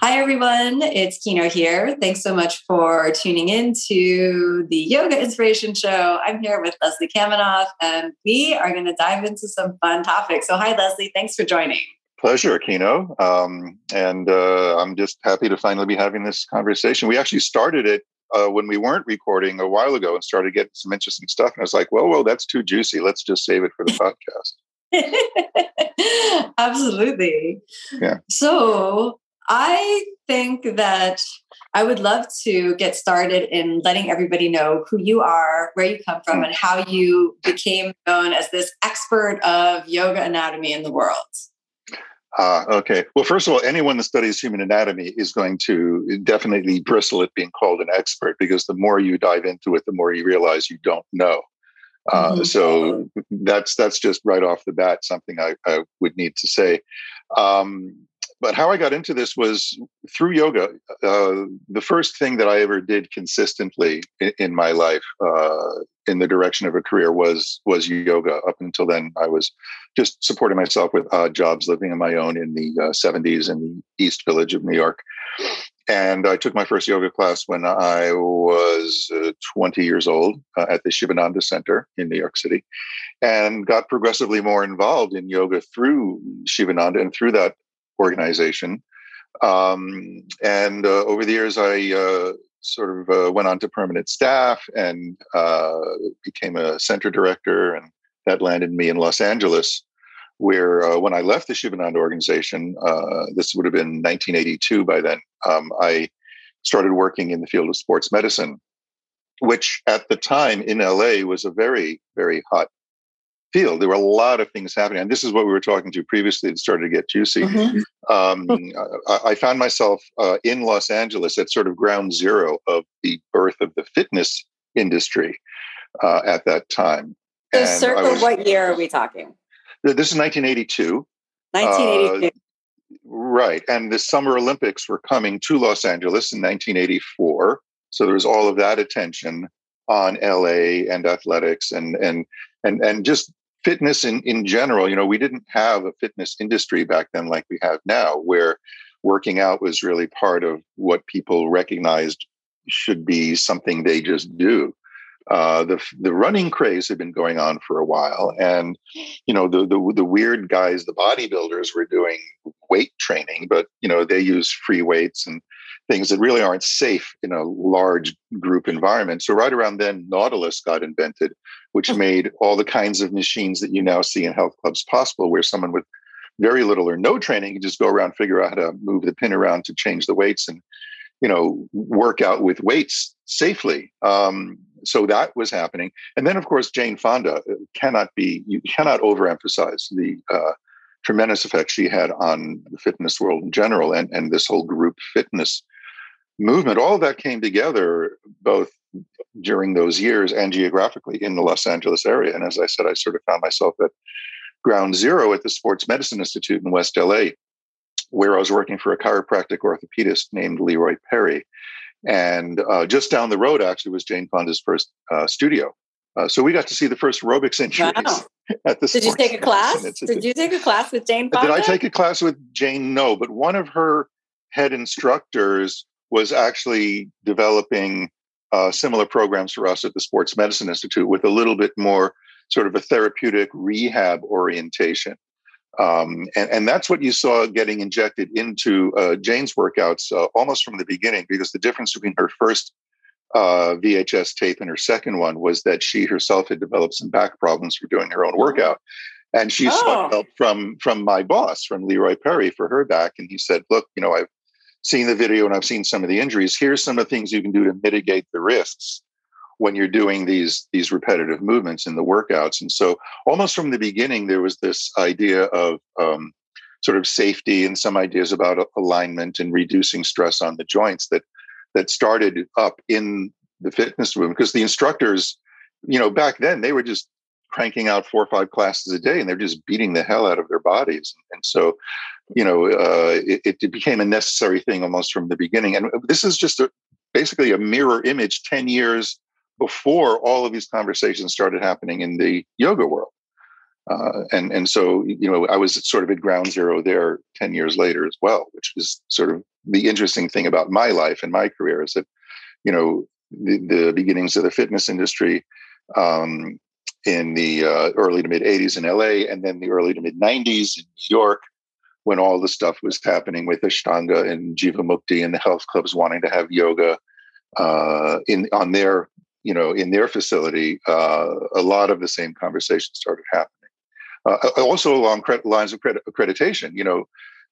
Hi, everyone. It's Kino here. Thanks so much for tuning in to the Yoga Inspiration Show. I'm here with Leslie Kaminoff, and we are going to dive into some fun topics. So, hi, Leslie. Thanks for joining. Pleasure, Kino. Um, and uh, I'm just happy to finally be having this conversation. We actually started it uh, when we weren't recording a while ago and started getting some interesting stuff. And I was like, well, well, that's too juicy. Let's just save it for the podcast. Absolutely. Yeah. So, I think that I would love to get started in letting everybody know who you are, where you come from, and how you became known as this expert of yoga anatomy in the world. Ah, uh, okay. Well, first of all, anyone that studies human anatomy is going to definitely bristle at being called an expert because the more you dive into it, the more you realize you don't know. Uh, mm-hmm. So that's that's just right off the bat something I, I would need to say. Um, but how I got into this was through yoga. Uh, the first thing that I ever did consistently in, in my life, uh, in the direction of a career, was was yoga. Up until then, I was just supporting myself with odd jobs, living on my own in the uh, 70s in the East Village of New York. And I took my first yoga class when I was uh, 20 years old uh, at the Sivananda Center in New York City, and got progressively more involved in yoga through Sivananda and through that organization. Um, and uh, over the years, I uh, sort of uh, went on to permanent staff and uh, became a center director, and that landed me in Los Angeles. Where uh, when I left the Sivananda organization, uh, this would have been 1982 by then, um, I started working in the field of sports medicine, which at the time in LA was a very, very hot field. There were a lot of things happening, and this is what we were talking to previously. It started to get juicy. Mm-hmm. Um, I, I, found myself uh, in Los Angeles at sort of ground zero of the birth of the fitness industry uh, at that time. So, and circle was, what year are we talking? This is 1982. 1982. Uh, right, and the Summer Olympics were coming to Los Angeles in 1984. So there was all of that attention on LA and athletics and and and and just fitness in, in general, you know, we didn't have a fitness industry back then like we have now, where working out was really part of what people recognized should be something they just do. Uh, the the running craze had been going on for a while, and you know the, the the weird guys, the bodybuilders, were doing weight training, but you know they use free weights and things that really aren't safe in a large group environment. So right around then, Nautilus got invented, which hmm. made all the kinds of machines that you now see in health clubs possible, where someone with very little or no training can just go around, figure out how to move the pin around to change the weights and, you know, work out with weights safely. Um, so that was happening. And then, of course, Jane Fonda uh, cannot be, you cannot overemphasize the uh, tremendous effect she had on the fitness world in general and, and this whole group fitness movement, all of that came together both during those years and geographically in the Los Angeles area. And as I said, I sort of found myself at ground zero at the Sports Medicine Institute in West LA, where I was working for a chiropractic orthopedist named Leroy Perry. And uh, just down the road, actually, was Jane Fonda's first uh, studio. Uh, so we got to see the first aerobics injuries wow. at the. Did you take a class? Did you take a class with Jane Fonda? Did I take a class with Jane? No, but one of her head instructors was actually developing uh, similar programs for us at the Sports Medicine Institute with a little bit more sort of a therapeutic rehab orientation. Um, and, and, that's what you saw getting injected into uh, Jane's workouts uh, almost from the beginning, because the difference between her first uh, VHS tape and her second one was that she herself had developed some back problems for doing her own workout. And she oh. sought help from from my boss, from Leroy Perry, for her back. And he said, "Look, you know, I've seen the video and I've seen some of the injuries. Here's some of the things you can do to mitigate the risks when you're doing these these repetitive movements in the workouts. And so, almost from the beginning, there was this idea of um, sort of safety and some ideas about alignment and reducing stress on the joints that that started up in the fitness movement because the instructors, you know, back then they were just cranking out four or five classes a day and they're just beating the hell out of their bodies. And so, you know, uh, it, it, became a necessary thing almost from the beginning. And this is just a, basically a mirror image 10 years before all of these conversations started happening in the yoga world. Uh, and and so you know I was sort of at ground zero there ten years later as well, which is sort of the interesting thing about my life and my career is that you know the, the beginnings of the fitness industry um, in the uh, early to mid 80s in LA, and then the early to mid 90s in New York, when all the stuff was happening with Ashtanga and Jivamukti and the health clubs wanting to have yoga uh, in on their you know in their facility, uh, a lot of the same conversations started happening. Uh, also along lines of accreditation, you know,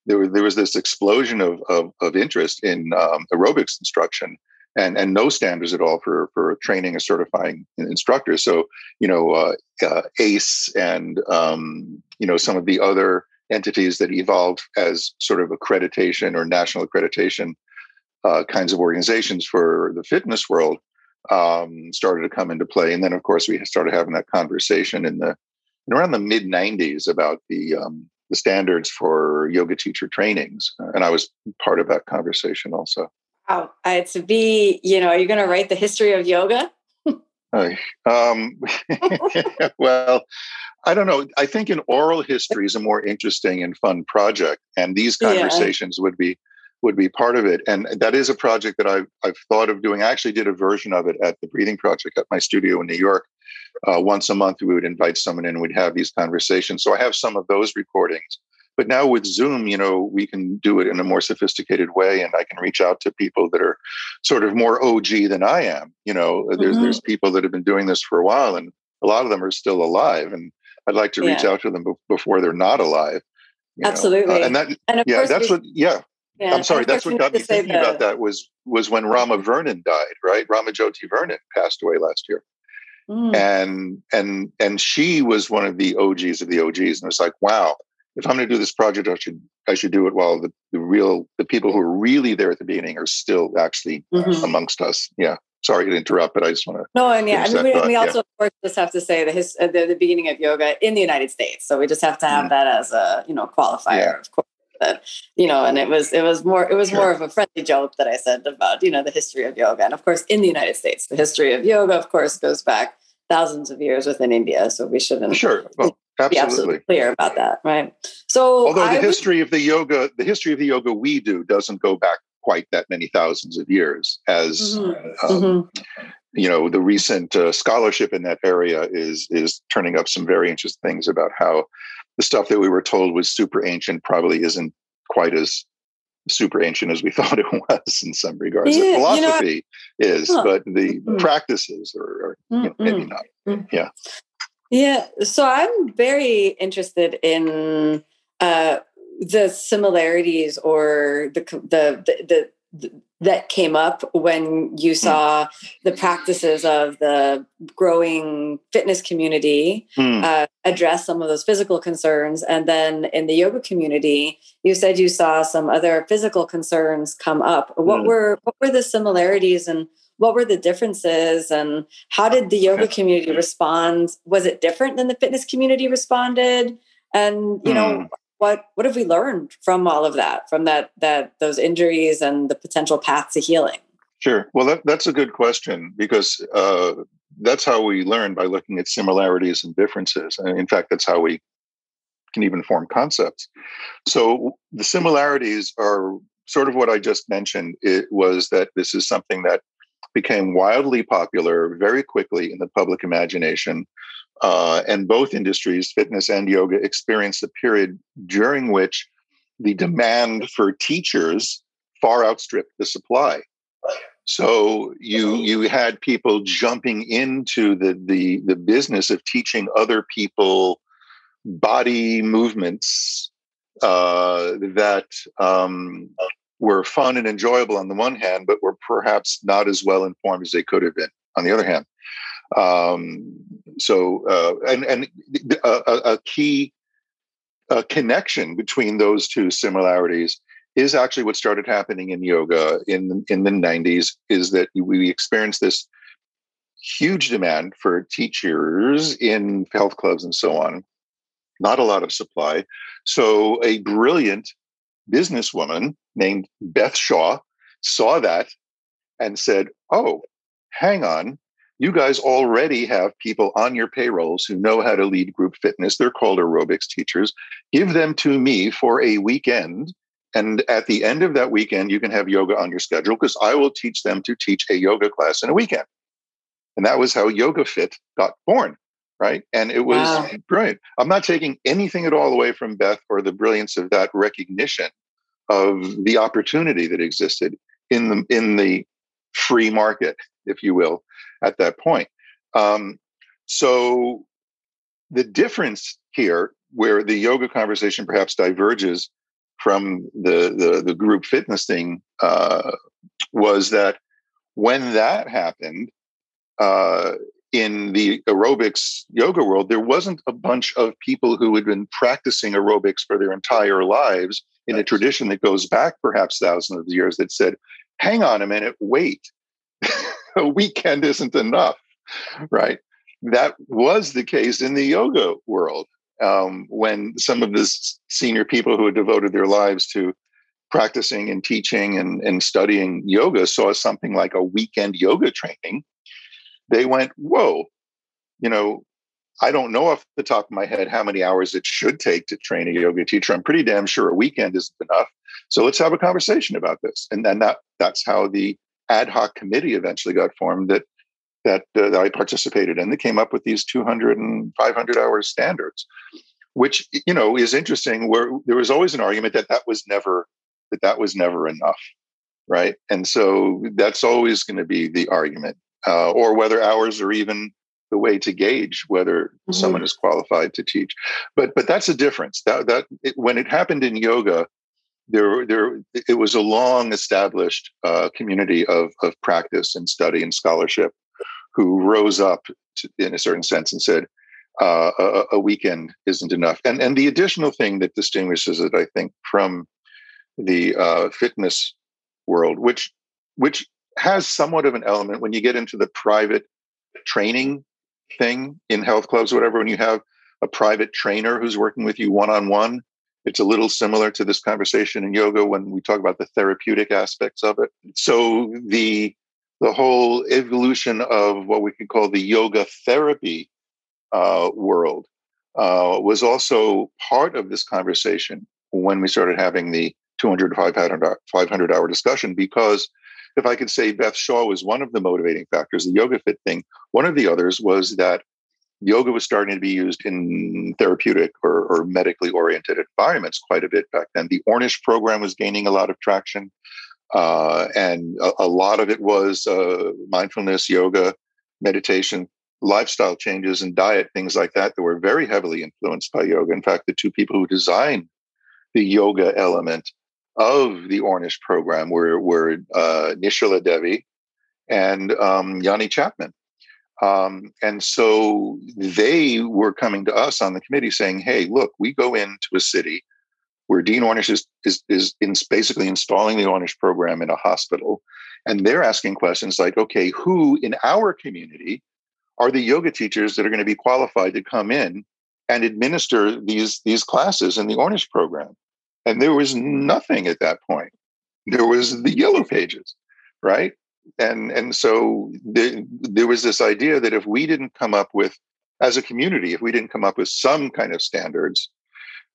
there, there was this explosion of, of, of interest in um, aerobics instruction and and no standards at all for for training and certifying instructors. So you know, uh, uh, ACE and um, you know some of the other entities that evolved as sort of accreditation or national accreditation uh, kinds of organizations for the fitness world um, started to come into play. And then, of course, we started having that conversation in the in around the mid '90s about the um, the standards for yoga teacher trainings, and I was part of that conversation also. Wow. Uh, to be, you know, are you going to write the history of yoga? um, well, I don't know. I think an oral history is a more interesting and fun project, and these conversations yeah. would be would be part of it. And that is a project that I've I've thought of doing. I actually did a version of it at the Breathing Project at my studio in New York. Uh, once a month, we would invite someone in, and we'd have these conversations. So I have some of those recordings. But now with Zoom, you know, we can do it in a more sophisticated way, and I can reach out to people that are sort of more OG than I am. You know, mm-hmm. there's there's people that have been doing this for a while, and a lot of them are still alive, and I'd like to reach yeah. out to them before they're not alive. Absolutely, uh, and that and yeah, that's we, what yeah. Yeah. I'm sorry. That's what got me thinking that. about that was was when Rama Vernon died, right? Rama Jyoti Vernon passed away last year, mm. and and and she was one of the OGs of the OGs, and it's like, wow, if I'm going to do this project, I should I should do it while the, the real the people who are really there at the beginning are still actually mm-hmm. amongst us. Yeah. Sorry to interrupt, but I just want to. No, and yeah, I mean, we, thought, we, also yeah. of course just have to say the, his, uh, the the beginning of yoga in the United States. So we just have to have mm. that as a you know qualifier, yeah. of course. That you know, and it was it was more it was sure. more of a friendly joke that I said about you know the history of yoga, and of course in the United States, the history of yoga, of course, goes back thousands of years within India. So we shouldn't sure. Well, absolutely. be absolutely clear about that, right? So although the I history would, of the yoga, the history of the yoga we do doesn't go back quite that many thousands of years as mm-hmm. Um, mm-hmm. you know the recent uh, scholarship in that area is is turning up some very interesting things about how the stuff that we were told was super ancient probably isn't quite as super ancient as we thought it was in some regards. Yeah, the philosophy you know, is, huh. but the mm-hmm. practices are, are you know, maybe not. Mm-hmm. Yeah. Yeah. So I'm very interested in uh, the similarities or the the the, the that came up when you hmm. saw the practices of the growing fitness community mm. uh, address some of those physical concerns and then in the yoga community you said you saw some other physical concerns come up what mm. were what were the similarities and what were the differences and how did the yoga community respond? Was it different than the fitness community responded? And you know mm what what have we learned from all of that from that that those injuries and the potential path to healing? Sure. Well that, that's a good question because uh, that's how we learn by looking at similarities and differences. And in fact that's how we can even form concepts. So the similarities are sort of what i just mentioned. It was that this is something that became wildly popular very quickly in the public imagination uh, and both industries, fitness and yoga, experienced a period during which the demand for teachers far outstripped the supply. So you you had people jumping into the the the business of teaching other people body movements uh, that um, were fun and enjoyable on the one hand, but were perhaps not as well informed as they could have been on the other hand. Um, so, uh, and and a, a key a connection between those two similarities is actually what started happening in yoga in in the 90s. Is that we experienced this huge demand for teachers in health clubs and so on, not a lot of supply. So a brilliant businesswoman named Beth Shaw saw that and said, Oh, hang on. You guys already have people on your payrolls who know how to lead group fitness. They're called aerobics teachers. Give them to me for a weekend. And at the end of that weekend, you can have yoga on your schedule because I will teach them to teach a yoga class in a weekend. And that was how Yoga Fit got born, right? And it was wow. brilliant. I'm not taking anything at all away from Beth or the brilliance of that recognition of the opportunity that existed in the in the free market, if you will, at that point. Um, so the difference here, where the yoga conversation perhaps diverges from the the, the group fitness thing, uh, was that when that happened, uh, in the aerobics yoga world, there wasn't a bunch of people who had been practicing aerobics for their entire lives in a tradition that goes back perhaps thousands of years that said, hang on a minute, wait, a weekend isn't enough, right? That was the case in the yoga world um, when some of the senior people who had devoted their lives to practicing and teaching and, and studying yoga saw something like a weekend yoga training they went, whoa, you know, I don't know off the top of my head how many hours it should take to train a yoga teacher. I'm pretty damn sure a weekend isn't enough. So let's have a conversation about this. And then that that's how the ad hoc committee eventually got formed that that, uh, that I participated in. They came up with these 200 and 500 hour standards, which you know is interesting. Where there was always an argument that that was never that that was never enough, right? And so that's always going to be the argument uh, or whether hours are even the way to gauge whether mm-hmm. someone is qualified to teach. But but that's a difference. That that it, when it happened in yoga, there there it was a long established uh, community of of practice and study and scholarship who rose up to, in a certain sense and said. Uh, a, a, weekend isn't enough, and and the additional thing that distinguishes it, I think, from the uh, fitness world, which which has somewhat of an element when you get into the private training thing in health clubs, whatever, when you have a private trainer who's working with you one on one. It's a little similar to this conversation in yoga when we talk about the therapeutic aspects of it. So the the whole evolution of what we could call the yoga therapy uh, world uh, was also part of this conversation when we started having the 200 to 500, 500 hour discussion because if I could say Beth Shaw was one of the motivating factors, the yoga fit thing, one of the others was that yoga was starting to be used in therapeutic or, or medically oriented environments quite a bit back then. The Ornish program was gaining a lot of traction. Uh, and a, a, lot of it was uh, mindfulness, yoga, meditation, lifestyle changes, and diet, things like that, that were very heavily influenced by yoga. In fact, the two people who designed the yoga element of the Ornish program were, were uh, Devi and um, Jnani Chapman. Um, and so they were coming to us on the committee saying, hey, look, we go into a city where Dean Ornish is, is, is in basically installing the Ornish program in a hospital. And they're asking questions like, okay, who in our community are the yoga teachers that are going to be qualified to come in and administer these, these classes in the Ornish program? And there was mm-hmm. nothing at that point. There was the yellow pages, right? And and so the, there was this idea that if we didn't come up with, as a community, if we didn't come up with some kind of standards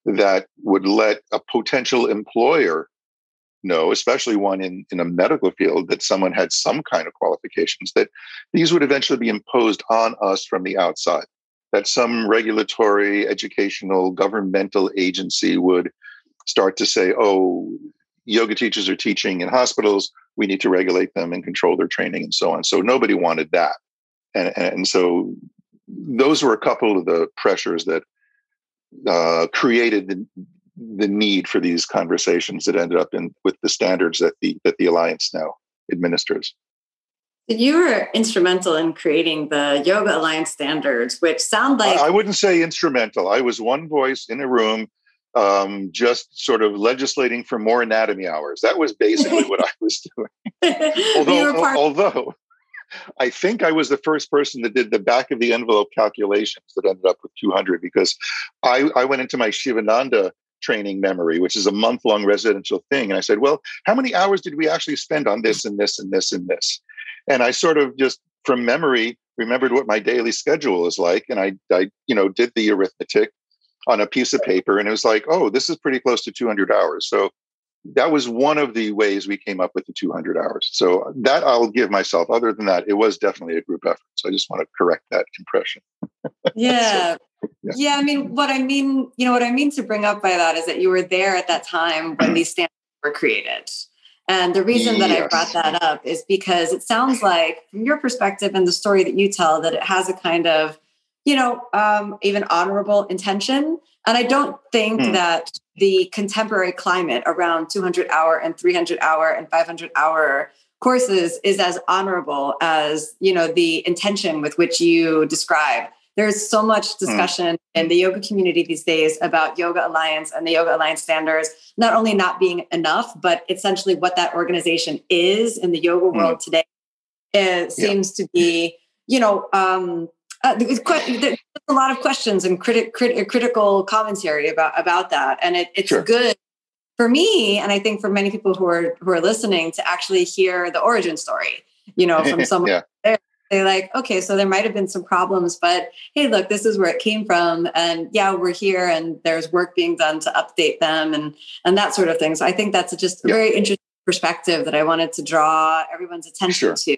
that would let a potential employer know, especially one in, in a medical field, that someone had some kind of qualifications, that these would eventually be imposed on us from the outside, that some regulatory, educational, governmental agency would start to say, oh, yoga teachers are teaching in hospitals. We need to regulate them and control their training and so on. So nobody wanted that. And, and so those were a couple of the pressures that uh, created the, the need for these conversations that ended up in with the standards that the that the alliance now administers. You were instrumental in creating the Yoga Alliance standards, which sound like I wouldn't say instrumental. I was one voice in a room um, just sort of legislating for more anatomy hours. That was basically what I was doing. although, although, I think I was the first person that did the back of the envelope calculations that ended up with 200 because I, I went into my Sivananda training memory, which is a month long residential thing. And I said, well, how many hours did we actually spend on this and this and this and this? And I sort of just from memory remembered what my daily schedule is like. And I, I, you know, did the arithmetic on a piece of paper and it was like, oh, this is pretty close to 200 hours. So that was one of the ways we came up with the 200 hours. So that I'll give myself. Other than that, it was definitely a group effort. So I just want to correct that impression. Yeah. so, yeah. yeah. I mean, what I mean, you know, what I mean to bring up by that is that you were there at that time when these standards were created. And the reason that yes. I brought that up is because it sounds like, from your perspective and the story that you tell, that it has a kind of, you know, um, even honorable intention. And I don't think hmm. that the contemporary climate around 200 hour and 300 hour and 500 hour courses is as honorable as you know the intention with which you describe there's so much hmm. discussion mm. in the yoga community these days about yoga alliance and the yoga alliance standards not only not being enough but essentially what that organization is in the yoga hmm. world mm. today it seems yeah. to be you know um, uh, there's, a lot of questions and criti- crit- critical commentary about about that, and it, it's sure. good for me, and I think for many people who are who are listening to actually hear the origin story. You know, from someone yeah. there, they're like, okay, so there might have been some problems, but hey, look, this is where it came from, and yeah, we're here, and there's work being done to update them, and and that sort of thing. So I think that's just a yeah. very interesting perspective that I wanted to draw everyone's attention sure. to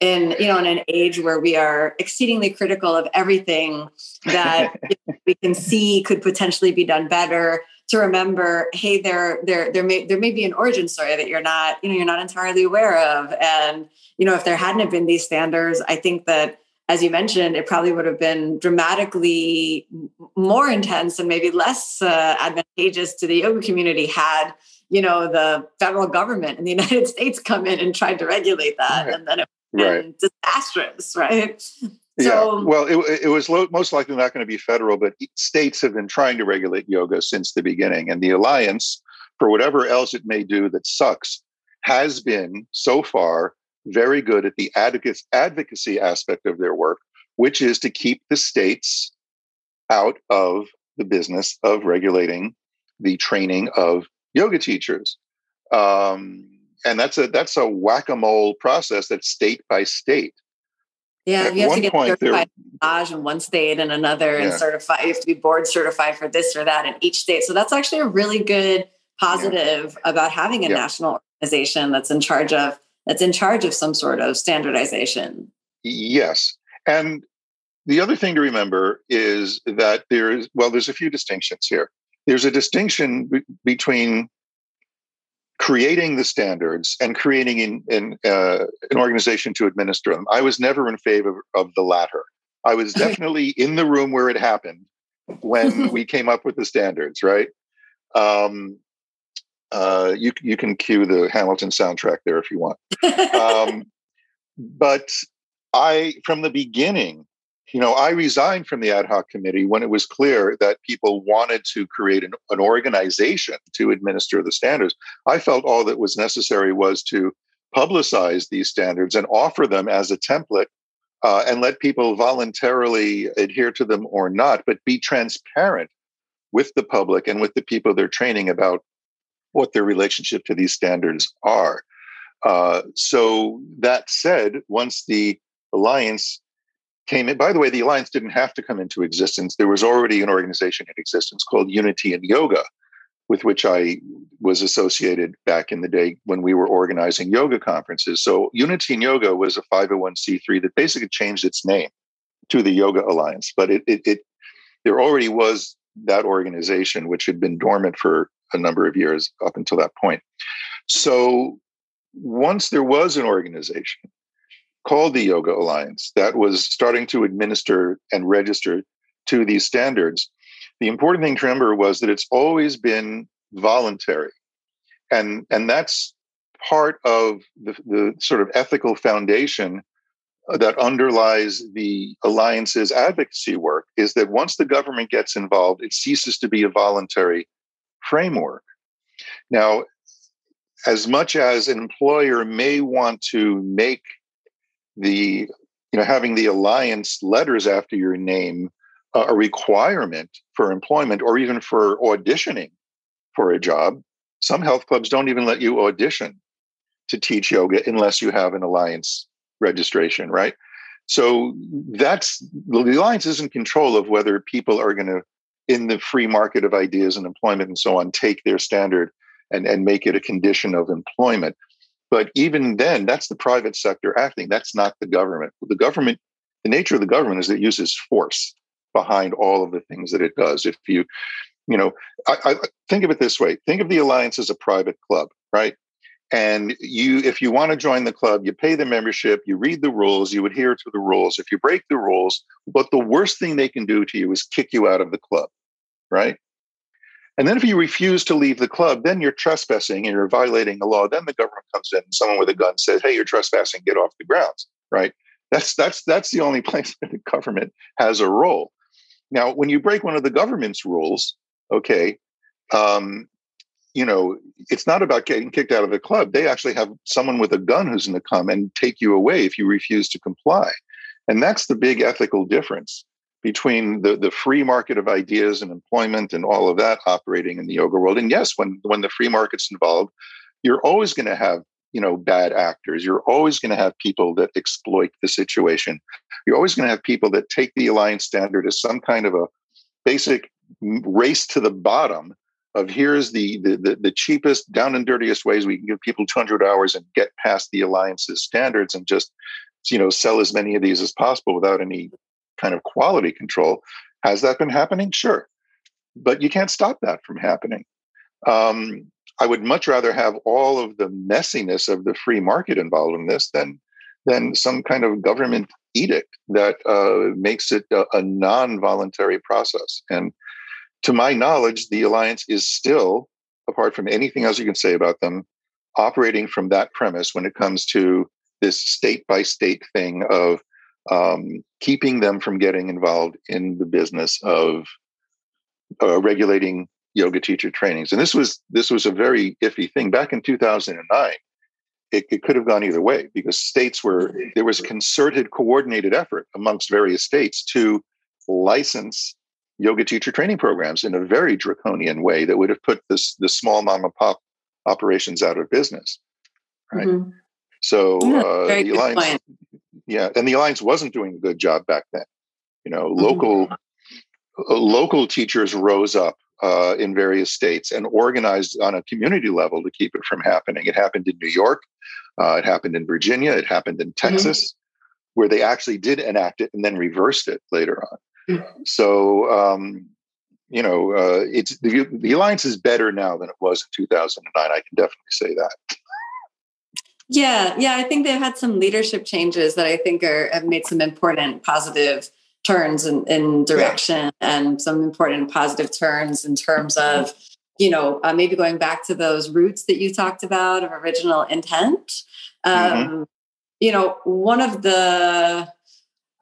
in you know in an age where we are exceedingly critical of everything that we can see could potentially be done better to remember hey there there there may there may be an origin story that you're not you know you're not entirely aware of and you know if there hadn't been these standards i think that as you mentioned it probably would have been dramatically more intense and maybe less uh, advantageous to the yoga community had you know the federal government in the united states come in and tried to regulate that right. and then it right. disastrous, right? So, yeah. Well, it, it was lo- most likely not going to be federal, but states have been trying to regulate yoga since the beginning. And the alliance, for whatever else it may do that sucks, has been so far very good at the advocacy aspect of their work, which is to keep the states out of the business of regulating the training of yoga teachers. Um, and that's a that's a whack-a-mole process that's state by state. Yeah, At you have to get certified massage in one state and another, and yeah. certified. You have to be board certified for this or that in each state. So that's actually a really good positive yeah. about having a yeah. national organization that's in charge of that's in charge of some sort of standardization. Yes, and the other thing to remember is that there is well, there's a few distinctions here. There's a distinction b- between creating the standards and creating in, in, uh, an organization to administer them. I was never in favor of the latter. I was definitely in the room where it happened when we came up with the standards, right? Um, uh, you you can cue the Hamilton soundtrack there if you want. Um, but I, from the beginning, you know, I resigned from the ad hoc committee when it was clear that people wanted to create an, an, organization to administer the standards. I felt all that was necessary was to publicize these standards and offer them as a template uh, and let people voluntarily adhere to them or not, but be transparent with the public and with the people they're training about what their relationship to these standards are. Uh, so, that said, once the alliance came in. By the way, the alliance didn't have to come into existence. There was already an organization in existence called Unity in Yoga, with which I was associated back in the day when we were organizing yoga conferences. So Unity in Yoga was a 501c3 that basically changed its name to the Yoga Alliance. But it, it, it there already was that organization, which had been dormant for a number of years up until that point. So once there was an organization, called the Yoga Alliance that was starting to administer and register to these standards. The important thing to remember was that it's always been voluntary. And, and that's part of the, the sort of ethical foundation uh, that underlies the alliance's advocacy work is that once the government gets involved, it ceases to be a voluntary framework. Now, as much as an employer may want to make the you know having the alliance letters after your name uh, a requirement for employment or even for auditioning for a job. Some health clubs don't even let you audition to teach yoga unless you have an alliance registration, right? So that's the alliance is in control of whether people are going to, in the free market of ideas and employment and so on, take their standard and, and make it a condition of employment. But even then, that's the private sector acting. That's not the government. The government, the nature of the government is it uses force behind all of the things that it does. If you, you know, I, I think of it this way: think of the alliance as a private club, right? and you if you want to join the club you pay the membership you read the rules you adhere to the rules if you break the rules but the worst thing they can do to you is kick you out of the club right and then if you refuse to leave the club then you're trespassing and you're violating the law. Then the government comes in and someone with a gun says hey you're trespassing. Get off the grounds right? That's that's that's the only place that the government has a role. Now when you break one of the government's rules okay um, you know, it's not about getting kicked out of the club. They actually have someone with a gun who's going to come and take you away if you refuse to comply. And that's the big ethical difference between the, the free market of ideas and employment and all of that operating in the yoga world. And yes, when when the free market's involved, you're always going to have you know bad actors. You're always going to have people that exploit the situation. You're always going to have people that take the alliance standard as some kind of a basic race to the bottom of here's the, the, the the cheapest, down and dirtiest ways we can give people 200 hours and get past the alliance's standards and just you know sell as many of these as possible without any kind of quality control. Has that been happening? Sure, but you can't stop that from happening. Um, I would much rather have all of the messiness of the free market involved in this than than some kind of government edict that uh, makes it a, a non-voluntary process. And to my knowledge, the alliance is still, apart from anything else you can say about them, operating from that premise when it comes to this state by state thing of um, keeping them from getting involved in the business of uh, regulating yoga teacher trainings. And this was this was a very iffy thing back in 2009. It, it could have gone either way because states were there was concerted, coordinated effort amongst various states to license yoga teacher training programs in a very draconian way that would have put this the small mom and pop operations out of business right mm-hmm. so uh, the alliance point. Yeah and the alliance wasn't doing a good job back then you know mm-hmm. local uh, local teachers rose up uh, in various states and organized on a community level to keep it from happening it happened in new york uh, it happened in virginia it happened in mm-hmm. texas mm-hmm. where they actually did enact it and then reversed it later on so, um, you know, uh, it's the, the alliance is better now than it was in 2009. I can definitely say that. Yeah, yeah, I think they've had some leadership changes that I think are have made some important positive turns in, in direction yeah. and some important positive turns in terms of you know uh, maybe going back to those roots that you talked about of original intent mm-hmm. um, mm-hmm. you know one of the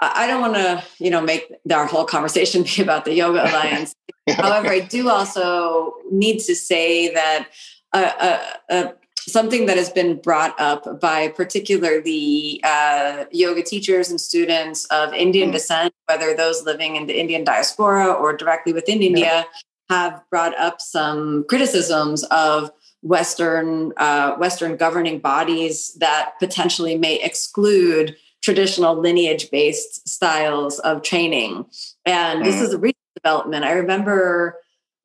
I don't want to, you know, make our whole conversation be about the Yoga Alliance. However, I do also need to say that uh, uh, uh, something that has been brought up by particularly uh, yoga teachers and students of Indian mm. descent, whether those living in the Indian diaspora or directly within India, have brought up some criticisms of Western uh, Western governing bodies that potentially may exclude traditional lineage based styles of training. And mm. this is a recent development. I remember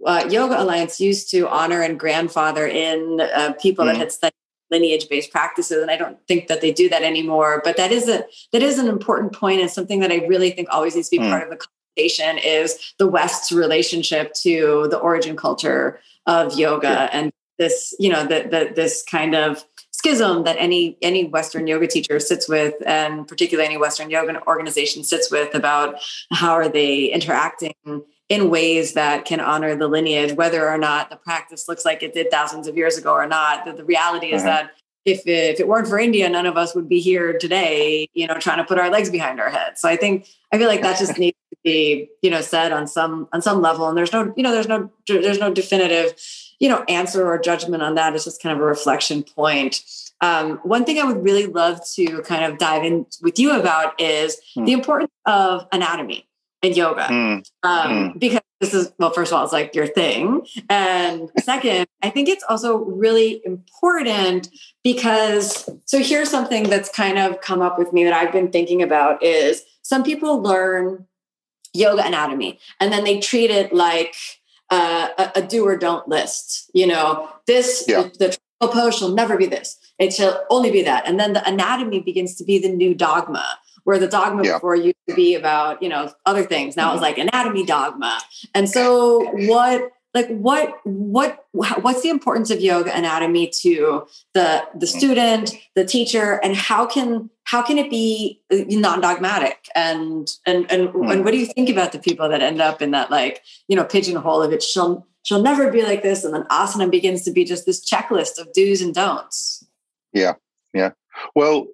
uh, Yoga Alliance used to honor and grandfather in uh, people mm. that had studied lineage based practices and i don't think that they do that anymore but that is a that is an important point and something that i really think always needs to be mm. part of the conversation is the west's relationship to the origin culture of yoga yeah. and this you know the, the this kind of schism that any any Western yoga teacher sits with, and particularly any Western yoga organization sits with about how are they interacting in ways that can honor the lineage, whether or not the practice looks like it did thousands of years ago or not. The, the reality is uh-huh. that if it, if it weren't for India, none of us would be here today, you know, trying to put our legs behind our heads. So I think I feel like that just needs to be, you know, said on some on some level. And there's no, you know, there's no there's no definitive you know answer or judgment on that it's just kind of a reflection point um, one thing I would really love to kind of dive in with you about is mm. the importance of anatomy in yoga. Mm. Um, mm. Because this is, well, first of all, it's like your thing. And second, I think it's also really important because, so here's something that's kind of come up with me that I've been thinking about is some people learn yoga anatomy and then they treat it like uh, a, a, do or don't list. You know, this, yeah. the, the pose shall never be this. It shall only be that. And then the anatomy begins to be the new dogma where the dogma yeah. before used to be about you know other things. Now mm-hmm. it's like anatomy dogma. And so what like what what what's the importance of yoga anatomy to the the mm. student the teacher? And how can how can it be uh, non-dogmatic? And and and, mm. and what do you think about the people that end up in that like you know pigeonhole of it? She'll she'll never be like this and then asana begins to be just this checklist of do's and don'ts. Yeah. Yeah. Well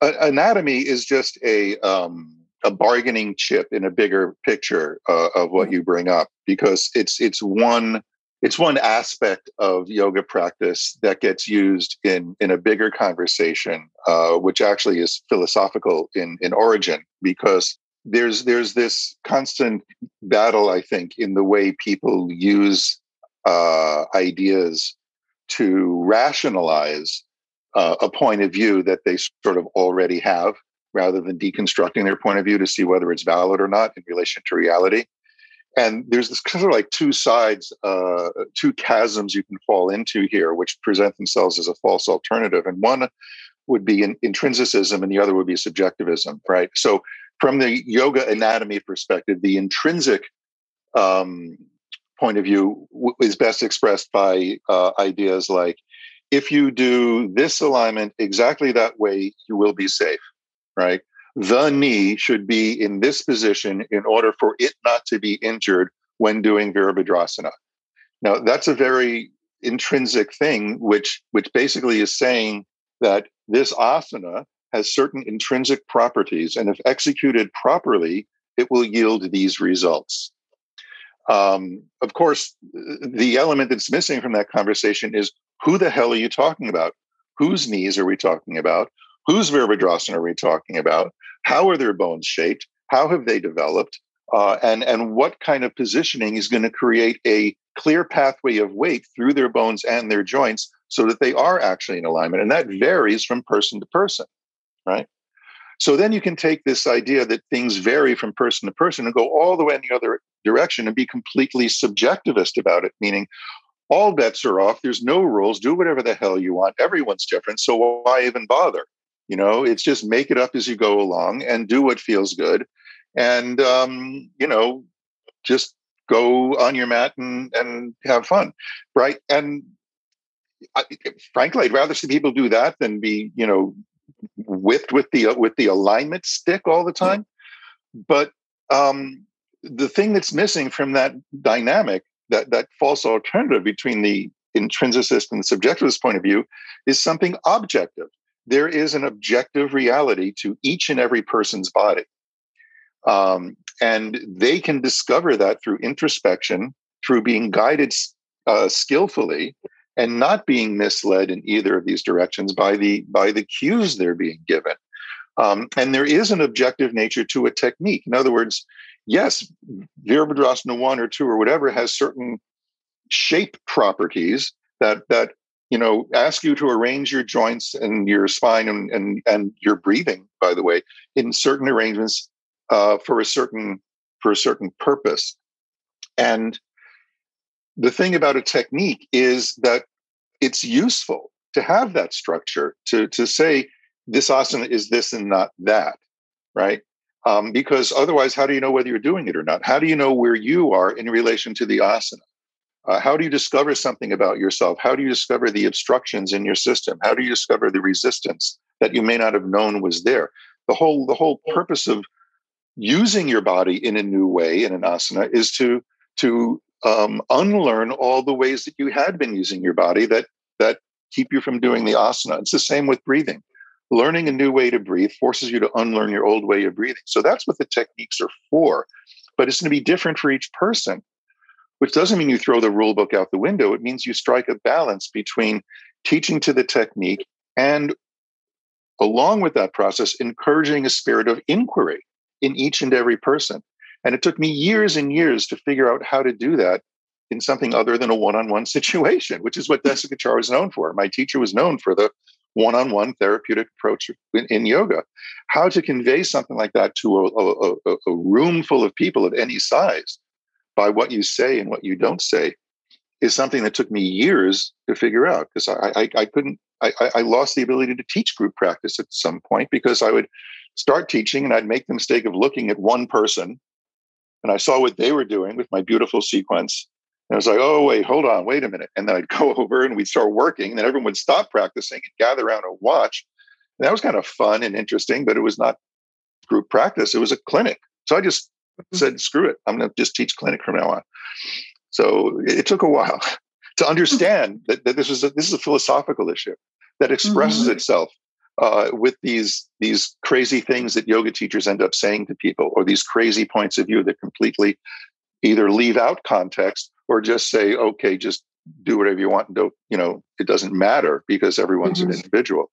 anatomy is just a um, a bargaining chip in a bigger picture uh, of what mm-hmm. you bring up because it's it's one it's one aspect of yoga practice that gets used in in a bigger conversation, uh, which actually is philosophical in in origin because there's there's this constant battle I think in the way people use uh, ideas to rationalize uh, a point of view that they sort of already have rather than deconstructing their point of view to see whether it's valid or not in relation to reality. And there's this kind of like two sides, uh, two chasms you can fall into here, which present themselves as a false alternative. And one would be in, intrinsicism, and the other would be subjectivism, right? So, from the yoga anatomy perspective, the intrinsic um, point of view w- is best expressed by uh, ideas like if you do this alignment exactly that way, you will be safe, right? The knee should be in this position in order for it not to be injured when doing Virabhadrasana. Now, that's a very intrinsic thing, which, which basically is saying that this asana has certain intrinsic properties, and if executed properly, it will yield these results. Um, of course, the element that's missing from that conversation is who the hell are you talking about? Whose knees are we talking about? Whose Virabhadrasana are we talking about? How are their bones shaped? How have they developed? Uh, and, and what kind of positioning is going to create a clear pathway of weight through their bones and their joints so that they are actually in alignment? And that varies from person to person, right? So then you can take this idea that things vary from person to person and go all the way in the other direction and be completely subjectivist about it, meaning, all bets are off. There's no rules. Do whatever the hell you want. Everyone's different. So why even bother? You know, it's just make it up as you go along and do what feels good. And, um, you know, just go on your mat and, and have fun. Right. And I, frankly, I'd rather see people do that than be, you know, whipped with the, with the alignment stick all the time. But, um, the thing that's missing from that dynamic that that false alternative between the intrinsicist and the subjectivist point of view is something objective. There is an objective reality to each and every person's body. Um, and they can discover that through introspection, through being guided uh, skillfully, and not being misled in either of these directions by the by the cues they're being given. Um, and there is an objective nature to a technique. In other words, yes, Virabhadrasana one or two or whatever has certain shape properties that that you know ask you to arrange your joints and your spine and and, and your breathing, by the way, in certain arrangements uh, for a certain for a certain purpose. And the thing about a technique is that it's useful to have that structure to to say this asana is this and not that, right? Um, because otherwise, how do you know whether you're doing it or not? How do you know where you are in relation to the asana? Uh, how do you discover something about yourself? How do you discover the obstructions in your system? How do you discover the resistance that you may not have known was there? The whole the whole purpose of using your body in a new way in an asana is to to um, unlearn all the ways that you had been using your body that that keep you from doing the asana. It's the same with breathing learning a new way to breathe forces you to unlearn your old way of breathing. So that's what the techniques are for. But it's going to be different for each person, which doesn't mean you throw the rule book out the window. It means you strike a balance between teaching to the technique And along with that process, encouraging a spirit of inquiry in each and every person. And it took me years and years to figure out how to do that in something other than a one-on-one situation, which is what Desikachar was known for. My teacher was known for the one-on-one therapeutic approach in, in yoga. How to convey something like that to a, a, a, a, room full of people of any size by what you say and what you don't say is something that took me years to figure out because I, I, I, couldn't I, I lost the ability to teach group practice at some point because I would start teaching and I'd make the mistake of looking at one person and I saw what they were doing with my beautiful sequence and I was like, oh, wait, hold on, wait a minute. And then I'd go over and we'd start working. And then everyone would stop practicing and gather around and watch. And that was kind of fun and interesting, but it was not group practice. It was a clinic. So I just mm-hmm. said, screw it. I'm going to just teach clinic from now on. So it took a while to understand that, that this is a, this is a philosophical issue that expresses mm-hmm. itself uh, with these these crazy things that yoga teachers end up saying to people, or these crazy points of view that completely either leave out context or just say, okay, just do whatever you want and don't, you know, it doesn't matter because everyone's mm-hmm. an individual.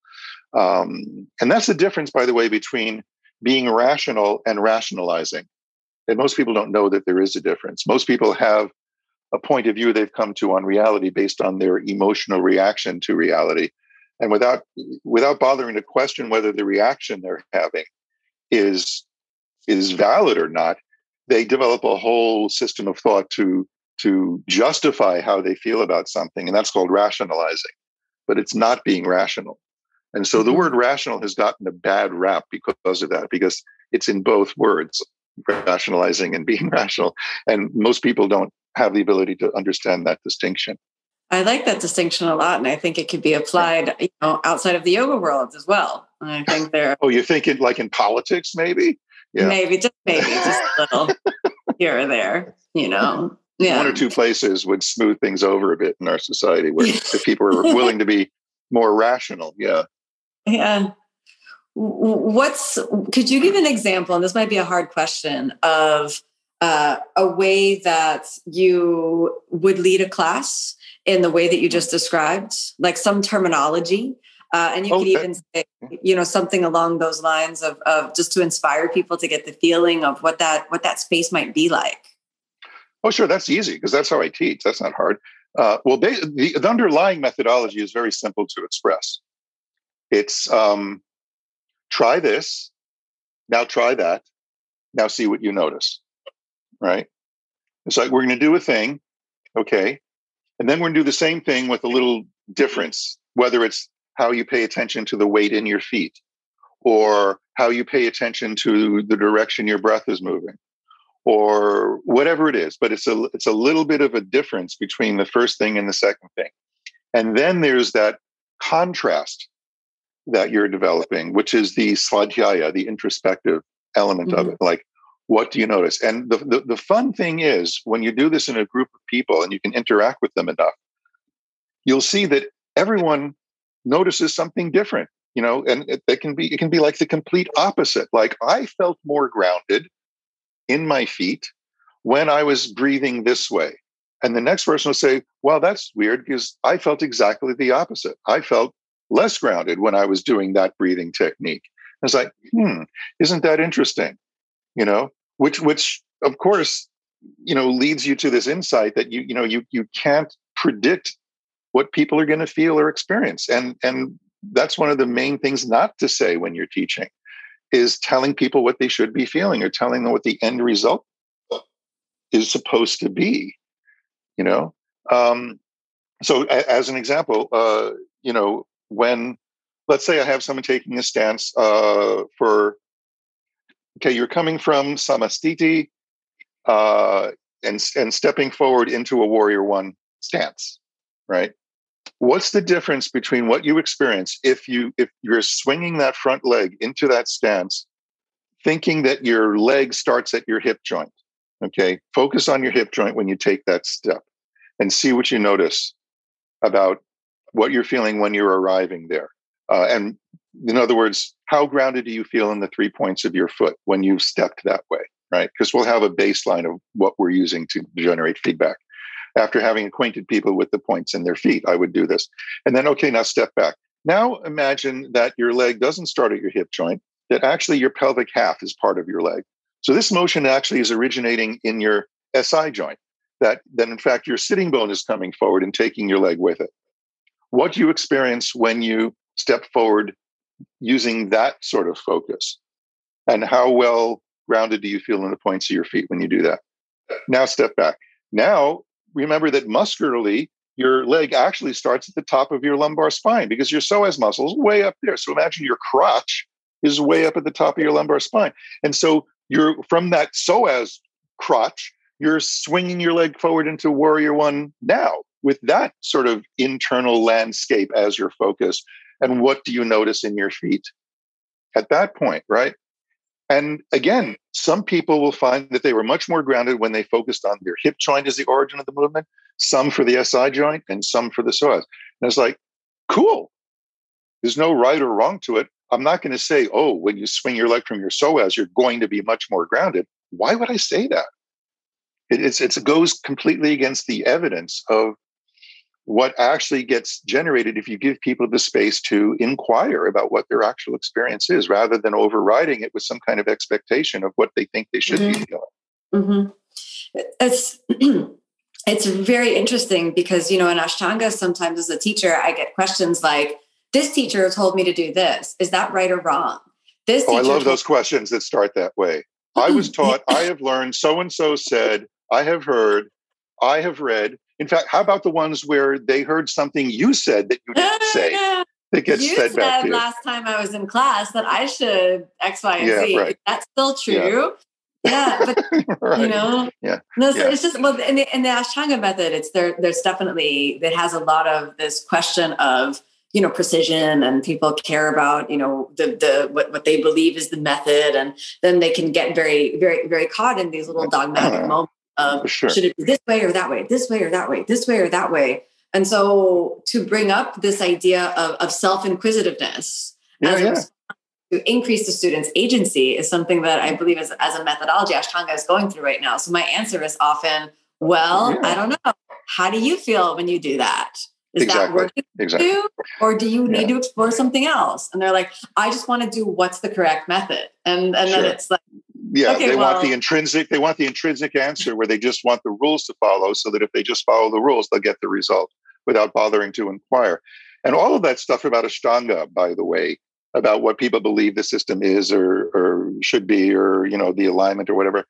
Um, and that's the difference, by the way, between being rational and rationalizing. And most people don't know that there is a difference. Most people have a point of view they've come to on reality based on their emotional reaction to reality. And without without bothering to question whether the reaction they're having is is valid or not, they develop a whole system of thought to to justify how they feel about something and that's called rationalizing but it's not being rational and so the mm-hmm. word rational has gotten a bad rap because of that because it's in both words rationalizing and being rational and most people don't have the ability to understand that distinction I like that distinction a lot, and I think it could be applied, you know, outside of the yoga world as well. I think there. oh, you think it like in politics, maybe? Yeah. Maybe, just maybe, just a little here or there, you know. Yeah. One or two places would smooth things over a bit in our society where if people are willing to be more rational. Yeah. Yeah. What's, could you give an example? And this might be a hard question of uh, a way that you would lead a class in the way that you just described, like some terminology uh, and you oh, could even say, you know, something along those lines of, of just to inspire people to get the feeling of what that what that space might be like. Oh, sure, that's easy because that's how I teach. That's not hard. Uh, well, the, the, underlying methodology is very simple to express. It's um, try this, now try that, now see what you notice. Right? It's like we're going to do a thing, okay, and then we're going to do the same thing with a little difference, whether it's how you pay attention to the weight in your feet or how you pay attention to the direction your breath is moving or whatever it is but it's a it's a little bit of a difference between the first thing and the second thing. And then there's that contrast that you're developing which is the svadhyaya the introspective element mm-hmm. of it like what do you notice? And the, the the fun thing is when you do this in a group of people and you can interact with them enough you'll see that everyone notices something different you know and it, it, can be it can be like the complete opposite. Like i felt more grounded in my feet when i was breathing this way. And the next person will say well that's weird because i felt exactly the opposite. I felt less grounded when i was doing that breathing technique. And it's like hmm isn't that interesting? You know which which of course you know leads you to this insight that you you know you you can't predict what people are going to feel or experience. And and that's one of the main things not to say when you're teaching is telling people what they should be feeling or telling them what the end result is supposed to be you know? Um, so a, as an example uh, you know when let's say i have someone taking a stance uh, for okay you're coming from samasthiti uh, and and stepping forward into a warrior one stance right what's the difference between what you experience if you if you're swinging that front leg into that stance thinking that your leg starts at your hip joint okay? Focus on your hip joint when you take that step and see what you notice about what you're feeling when you're arriving there. Uh, and in other words how grounded do you feel in the three points of your foot when you've stepped that way right? Because we'll have a baseline of what we're using to generate feedback after having acquainted people with the points in their feet, I would do this. And then, okay, now step back. Now imagine that your leg doesn't start at your hip joint, that actually your pelvic half is part of your leg. So this motion actually is originating in your SI joint, that, that in fact your sitting bone is coming forward and taking your leg with it. What do you experience when you step forward using that sort of focus? And how well grounded do you feel in the points of your feet when you do that? Now step back. Now remember that muscularly, your leg actually starts at the top of your lumbar spine because your psoas muscle is way up there. So imagine your crotch is way up at the top of your lumbar spine. And so you're from that psoas crotch, you're swinging your leg forward into warrior one now with that sort of internal landscape as your focus. And what do you notice in your feet at that point, right? And again, some people will find that they were much more grounded when they focused on their hip joint as the origin of the movement, some for the SI joint and some for the psoas. And it's like, cool. There's no right or wrong to it. I'm not going to say, oh, when you swing your leg from your psoas, you're going to be much more grounded. Why would I say that? It, it's, it goes completely against the evidence of what actually gets generated if you give people the space to inquire about what their actual experience is rather than overriding it with some kind of expectation of what they think they should mm-hmm. be feeling. Mm-hmm. It's it's very interesting because you know in Ashtanga sometimes as a teacher I get questions like this teacher told me to do this is that right or wrong? This oh, I love those questions that start that way. I was taught, I have learned, so and so said, I have heard, I have read, in fact, how about the ones where they heard something you said that you didn't say? That gets you said back to you. last time I was in class that I should X, Y, and yeah, Z. Right. That's still true. Yeah. yeah but right. you know, yeah, no, so yeah. it's just well, in the, in the Ashtanga method, it's there. There's definitely it has a lot of this question of you know precision and people care about you know the the what, what they believe is the method and then they can get very very very caught in these little dogmatic uh, moments of sure. should it be this way or that way, this way or that way, this way or that way. And so to bring up this idea of, of self-inquisitiveness yeah, yeah. to increase the student's agency is something that I believe as, as a methodology Ashtanga is going through right now. So my answer is often, well, yeah. I don't know. How do you feel when you do that? Is exactly. that working exactly. you? Or do you need to explore something else? And they're like, I just want to do what's the correct method. And and sure. then it's like, yeah okay, they well, want the intrinsic they want the intrinsic answer where they just want the rules to follow so that if they just follow the rules they'll get the result without bothering to inquire and all of that stuff about ashtanga by the way about what people believe the system is or, or should be or you know the alignment or whatever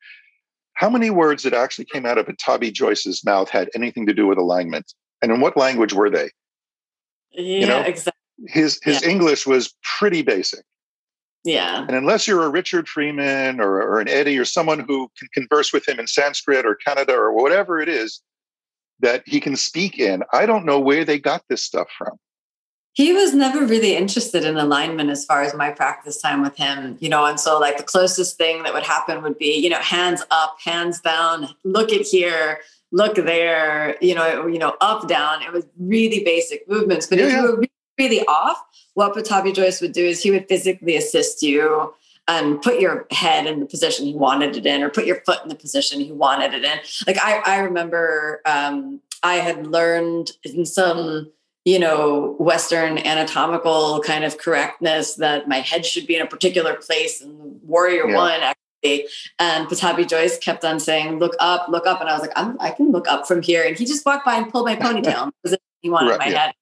how many words that actually came out of Pattabhi Jois's mouth had anything to do with alignment and in what language were they yeah you know? exactly his his yeah. english was pretty basic yeah. And unless you're a Richard Freeman or, or an Eddie or someone who can converse with him in Sanskrit or Kannada or whatever it is that he can speak in, I don't know where they got this stuff from. He was never really interested in alignment as far as my practice time with him, you know. And so, like, the closest thing that would happen would be, you know, hands up, hands down, look at here, look there, you know, you know, up, down. It was really basic movements. But yeah, if you were really off, what Pattabhi Jois would do is he would physically assist you and put your head in the position he wanted it in, or put your foot in the position he wanted it in. Like I, I remember um, I had learned in some, you know, Western anatomical kind of correctness that my head should be in a particular place in Warrior yeah. One. Actually, and Pattabhi Jois kept on saying, "Look up, look up," and I was like, i can look up from here." And he just walked by and pulled my ponytail because he wanted right, my yeah. head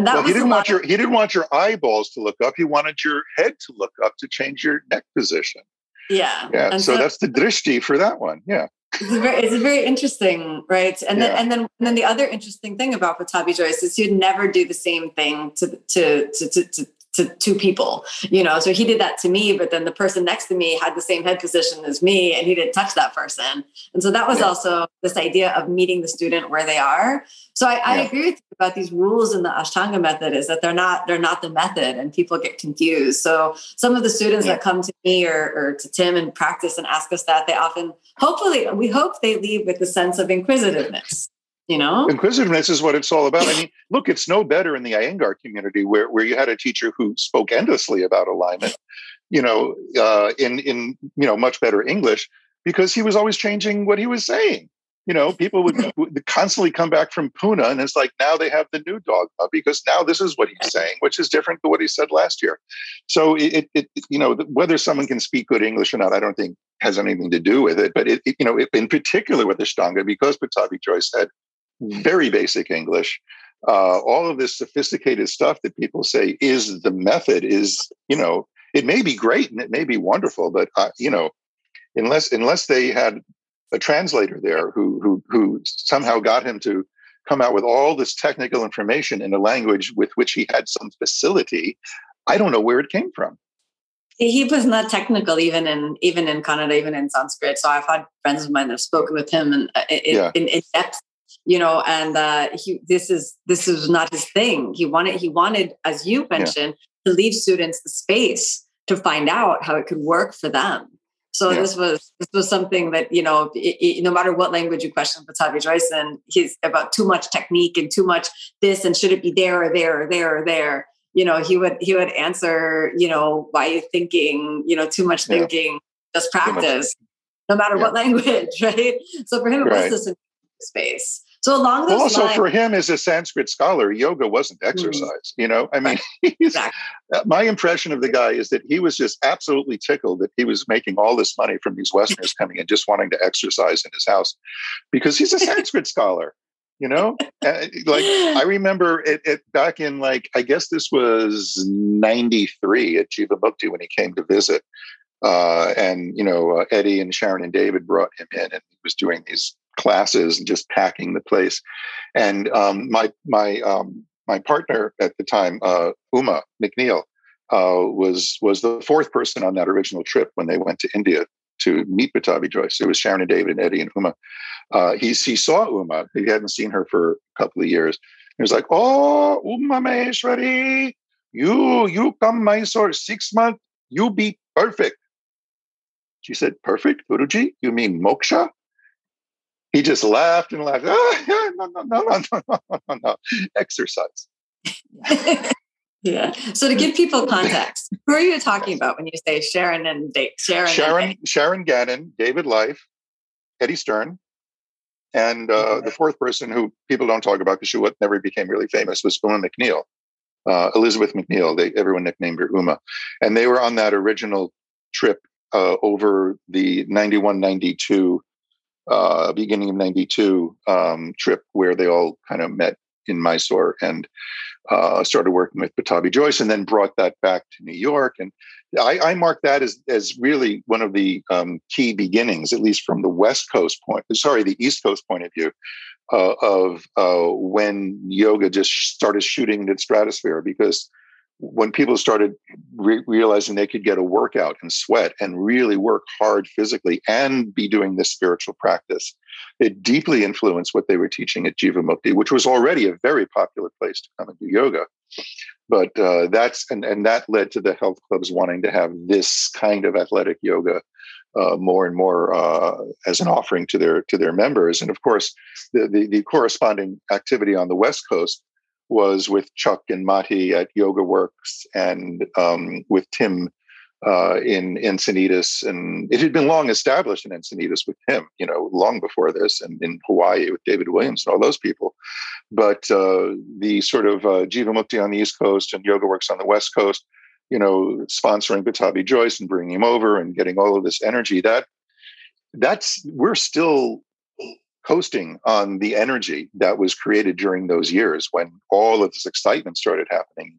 and that well, he didn't want your he didn't want your eyeballs to look up. He wanted your head to look up to change your neck position. Yeah. Yeah. So, so, that's the drishti for that one. Yeah. It's very, it's very interesting, right? And yeah. then and then and then the other interesting thing about Pattabhi Jois is he'd never do the same thing to to to to, to to two people, you know. So he did that to me, but then the person next to me had the same head position as me, and he didn't touch that person. And so that was yeah. also this idea of meeting the student where they are. So I, I agree with you about these rules in the Ashtanga method is that they're not they're not the method, and people get confused. So some of the students yeah. that come to me or, or to Tim and practice and ask us that, they often hopefully we hope they leave with a sense of inquisitiveness you know inquisitiveness is what it's all about i mean look it's no better in the iyengar community where, where you had a teacher who spoke endlessly about alignment you know uh, in in you know much better english because he was always changing what he was saying you know, people would, would, constantly come back from Pune, and it's like now they have the new dogma because now this is what he's saying, which is different to what he said last year. So it, it you know, whether someone can speak good English or not, I don't think has anything to do with it. But it, it you know, it, in particular with the Ashtanga, because Pattabhi Jois had very basic English. Uh, all of this sophisticated stuff that people say is the method is, you know, it may be great and it may be wonderful, but uh, you know, unless unless they had a translator there who who who somehow got him to come out with all this technical information in a language with which he had some facility, I don't know where it came from. He was not technical even in even in Kannada, even in Sanskrit. So I've had friends of mine that have spoken with him and uh, yeah. in, in, depth, you know. And uh, he this is this is not his thing. He wanted he wanted, as you mentioned, yeah. to leave students the space to find out how it could work for them so yeah. this was this was something that you know, it, it, no matter what language you question Pattabhi Jois, and he's about too much technique and too much this, and should it be there or there or there or there? You know, he would he would answer, you know, why are you thinking? You know, too much thinking. Yeah. Just practice, no matter yeah. what language, right? So for him, it right. was this space. So along those well, also lines, for him as a Sanskrit scholar, yoga wasn't mm-hmm. exercise. You know, I mean, exactly. Uh, my impression of the guy is that he was just absolutely tickled that he was making all this money from these Westerners coming and just wanting to exercise in his house because he's a Sanskrit scholar. You know, uh, like I remember it, it, back in like I guess this was '93 at Jivamukti when he came to visit, uh, and you know uh, Eddie and Sharon and David brought him in, and he was doing these classes and just packing the place. And um, my my um, my partner at the time, uh, Uma McNeil, uh, was was the fourth person on that original trip when they went to India to meet Pattabhi Jois. It was Sharon and David and Eddie and Uma. Uh, he he saw Uma. He hadn't seen her for a couple of years. He was like, "Oh, Uma Maheshwari, you you come Mysore six months, you be perfect." She said, "Perfect, Guruji? You mean moksha?" he just laughed and laughed. Oh, ah, yeah, no, no, no, no, no, no, no, exercise. yeah. So to give people context, who are you talking about when you say Sharon and da- Sharon? Sharon, Sharon Gannon, David Life, Eddie Stern, and uh, okay. the fourth person who people don't talk about because she never became really famous was Uma McNeil, uh, Elizabeth McNeil. They everyone nicknamed her Uma, and they were on that original trip uh, over the ninety-one, ninety-two. 92 uh, beginning of 92 um, trip where they all kind of met in Mysore and uh, started working with Pattabhi Jois and then brought that back to New York. And I, I mark that as, as really one of the um, key beginnings, at least from the West Coast point, sorry, the East Coast point of view, uh, of uh, when yoga just started shooting into stratosphere because when people started re- realizing they could get a workout and sweat and really work hard physically and be doing this spiritual practice, it deeply influenced what they were teaching at Jivamukti, which was already a very popular place to come and do yoga. But uh, that's and, and that led to the health clubs wanting to have this kind of athletic yoga uh, more and more uh, as an offering to their to their members. And of course, the, the, the corresponding activity on the West Coast was with Chuck and Maty at Yoga Works and um, with Tim uh, in Encinitas. And it had been long established in Encinitas with him, you know, long before this, and in Hawaii with David Williams and all those people. But uh, the sort of uh, Jivamukti on the East Coast and Yoga Works on the West Coast, you know, sponsoring Pattabhi Jois and bringing him over and getting all of this energy, that that's we're still coasting on the energy that was created during those years when all of this excitement started happening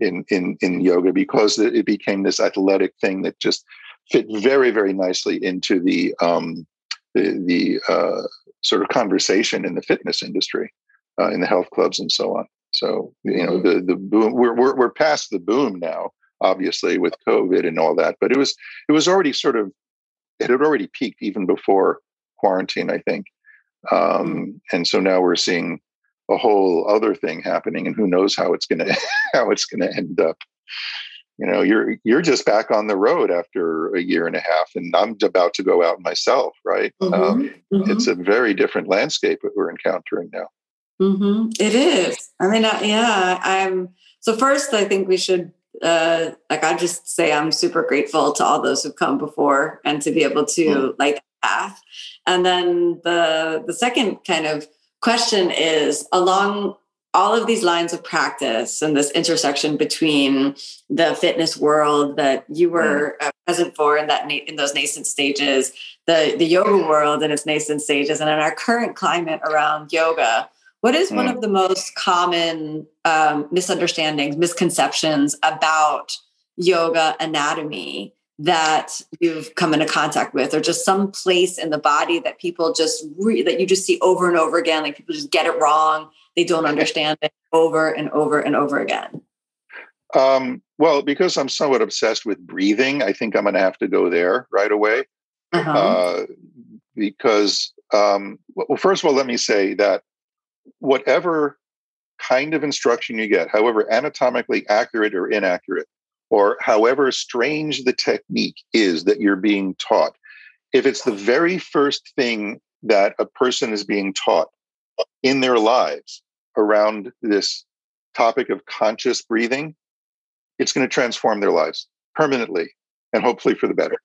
in in in yoga because it became this athletic thing that just fit very very nicely into the um, the, the uh, sort of conversation in the fitness industry, uh, in the health clubs and so on. So you know the the boom we're, we're we're past the boom now, obviously with COVID and all that, but it was it was already sort of it had already peaked even before quarantine, I think. Um, hmm. and so now we're seeing a whole other thing happening, and who knows how it's gonna how it's gonna end up. You know, you're you're just back on the road after a year and a half, and I'm about to go out myself. Right? Mm-hmm. Um, mm-hmm. It's a very different landscape that we're encountering now. Mm-hmm. It is. I mean, uh, yeah. I'm so first. I think we should uh, like I just say I'm super grateful to all those who've come before and to be able to mm. like path. And then the the second kind of question is along all of these lines of practice and this intersection between the fitness world that you were mm. uh, present for in that in those nascent stages the the yoga world in its nascent stages and in our current climate around yoga what is mm. one of the most common um, misunderstandings misconceptions about yoga anatomy that you've come into contact with or just some place in the body that people just re- that you just see over and over again like people just get it wrong they don't understand it over and over and over again um, well because i'm somewhat obsessed with breathing i think i'm going to have to go there right away uh-huh. uh, because um, well first of all let me say that whatever kind of instruction you get however anatomically accurate or inaccurate or however strange the technique is that you're being taught, if it's the very first thing that a person is being taught in their lives around this topic of conscious breathing, it's going to transform their lives permanently and hopefully for the better.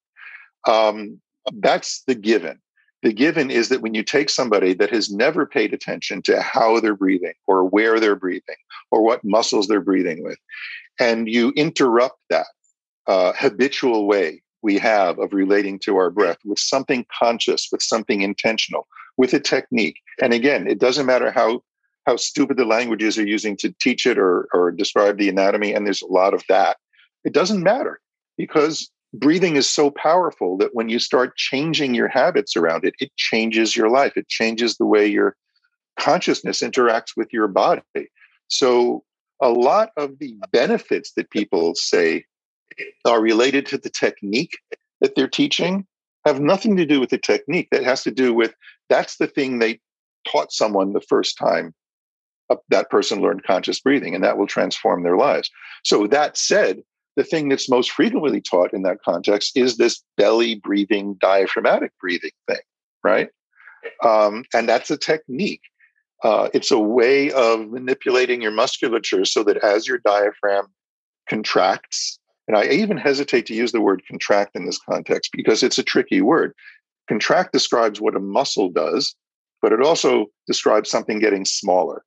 Um, that's the given. The given is that when you take somebody that has never paid attention to how they're breathing or where they're breathing or what muscles they're breathing with, and you interrupt that uh, habitual way we have of relating to our breath with something conscious, with something intentional, with a technique. And again, it doesn't matter how how stupid the languages are using to teach it or or describe the anatomy, and there's a lot of that. It doesn't matter because breathing is so powerful that when you start changing your habits around it, it changes your life. It changes the way your consciousness interacts with your body. So a lot of the benefits that people say are related to the technique that they're teaching have nothing to do with the technique. That has to do with that's the thing they taught someone the first time that person learned conscious breathing, and that will transform their lives. So, that said, the thing that's most frequently taught in that context is this belly breathing, diaphragmatic breathing thing, right? Um, and that's a technique. Uh, it's a way of manipulating your musculature so that as your diaphragm contracts, and I even hesitate to use the word contract in this context because it's a tricky word. Contract describes what a muscle does, but it also describes something getting smaller.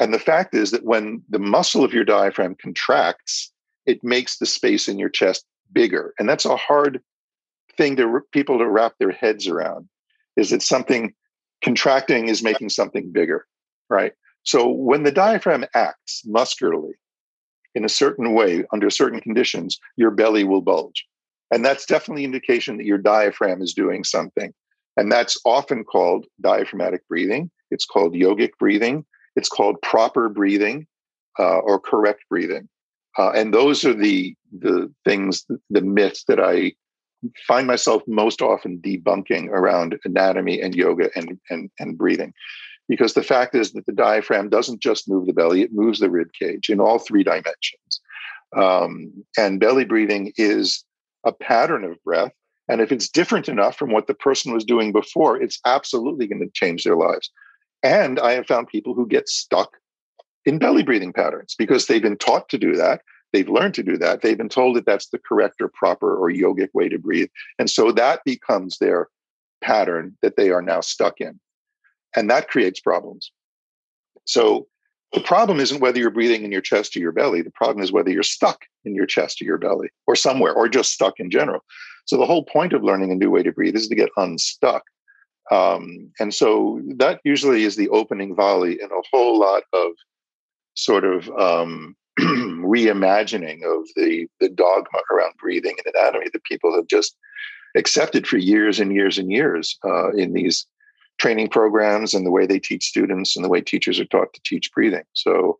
And the fact is that when the muscle of your diaphragm contracts, it makes the space in your chest bigger. And that's a hard thing to people to wrap their heads around. Is it something contracting is making something bigger, right? So when the diaphragm acts muscularly in a certain way under certain conditions, your belly will bulge. And that's definitely indication that your diaphragm is doing something. And that's often called diaphragmatic breathing. It's called yogic breathing. It's called proper breathing uh, or correct breathing. Uh, and those are the the things, the myths that I find myself most often debunking around anatomy and yoga and, and, and breathing. Because the fact is that the diaphragm doesn't just move the belly, it moves the rib cage in all three dimensions. Um, and belly breathing is a pattern of breath. And if it's different enough from what the person was doing before, it's absolutely going to change their lives. And I have found people who get stuck in belly breathing patterns because they've been taught to do that They've learned to do that. They've been told that that's the correct or proper or yogic way to breathe. And so that becomes their pattern that they are now stuck in. And that creates problems. So the problem isn't whether you're breathing in your chest or your belly. The problem is whether you're stuck in your chest or your belly or somewhere or just stuck in general. So the whole point of learning a new way to breathe is to get unstuck. Um, and so that usually is the opening volley in a whole lot of sort of um, reimagining of the, the dogma around breathing and anatomy that people have just accepted for years and years and years uh, in these training programs and the way they teach students and the way teachers are taught to teach breathing. So,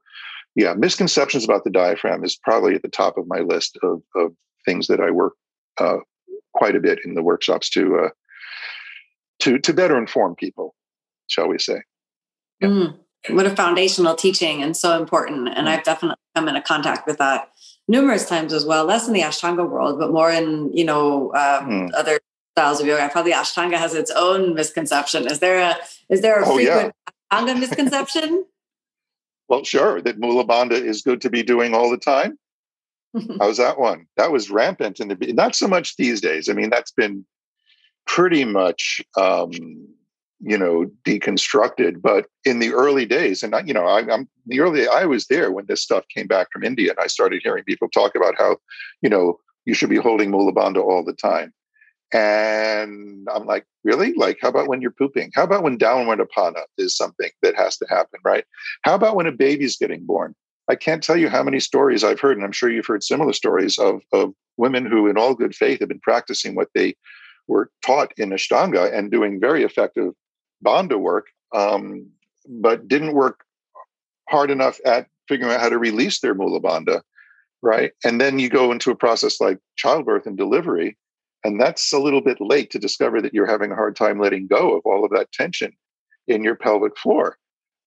yeah, misconceptions about the diaphragm is probably at the top of my list of, of things that I work uh, quite a bit in the workshops to uh, to to better inform people, shall we say? Yeah. Mm what a foundational teaching and so important. And mm. I've definitely come into contact with that numerous times as well, less in the Ashtanga world, but more in, you know, um, mm. other styles of yoga. I probably Ashtanga has its own misconception. Is there a, is there a oh, frequent yeah. Ashtanga misconception? well, sure. That Mula Bandha is good to be doing all the time. How's that one? That was rampant in the, not so much these days. I mean, that's been pretty much um, you know deconstructed but in the early days and I, you know I, am the early i was there when this stuff came back from india and i started hearing people talk about how you know you should be holding mula bandha all the time. And i'm like really? Like how about when you're pooping? How about when downward apana is something that has to happen right? How about when a baby's getting born? I can't tell you how many stories i've heard and i'm sure you've heard similar stories of, of women who in all good faith have been practicing what they were taught in ashtanga and doing very effective bandha work, um, but didn't work hard enough at figuring out how to release their mula bandha, right? And then you go into a process like childbirth and delivery, and that's a little bit late to discover that you're having a hard time letting go of all of that tension in your pelvic floor.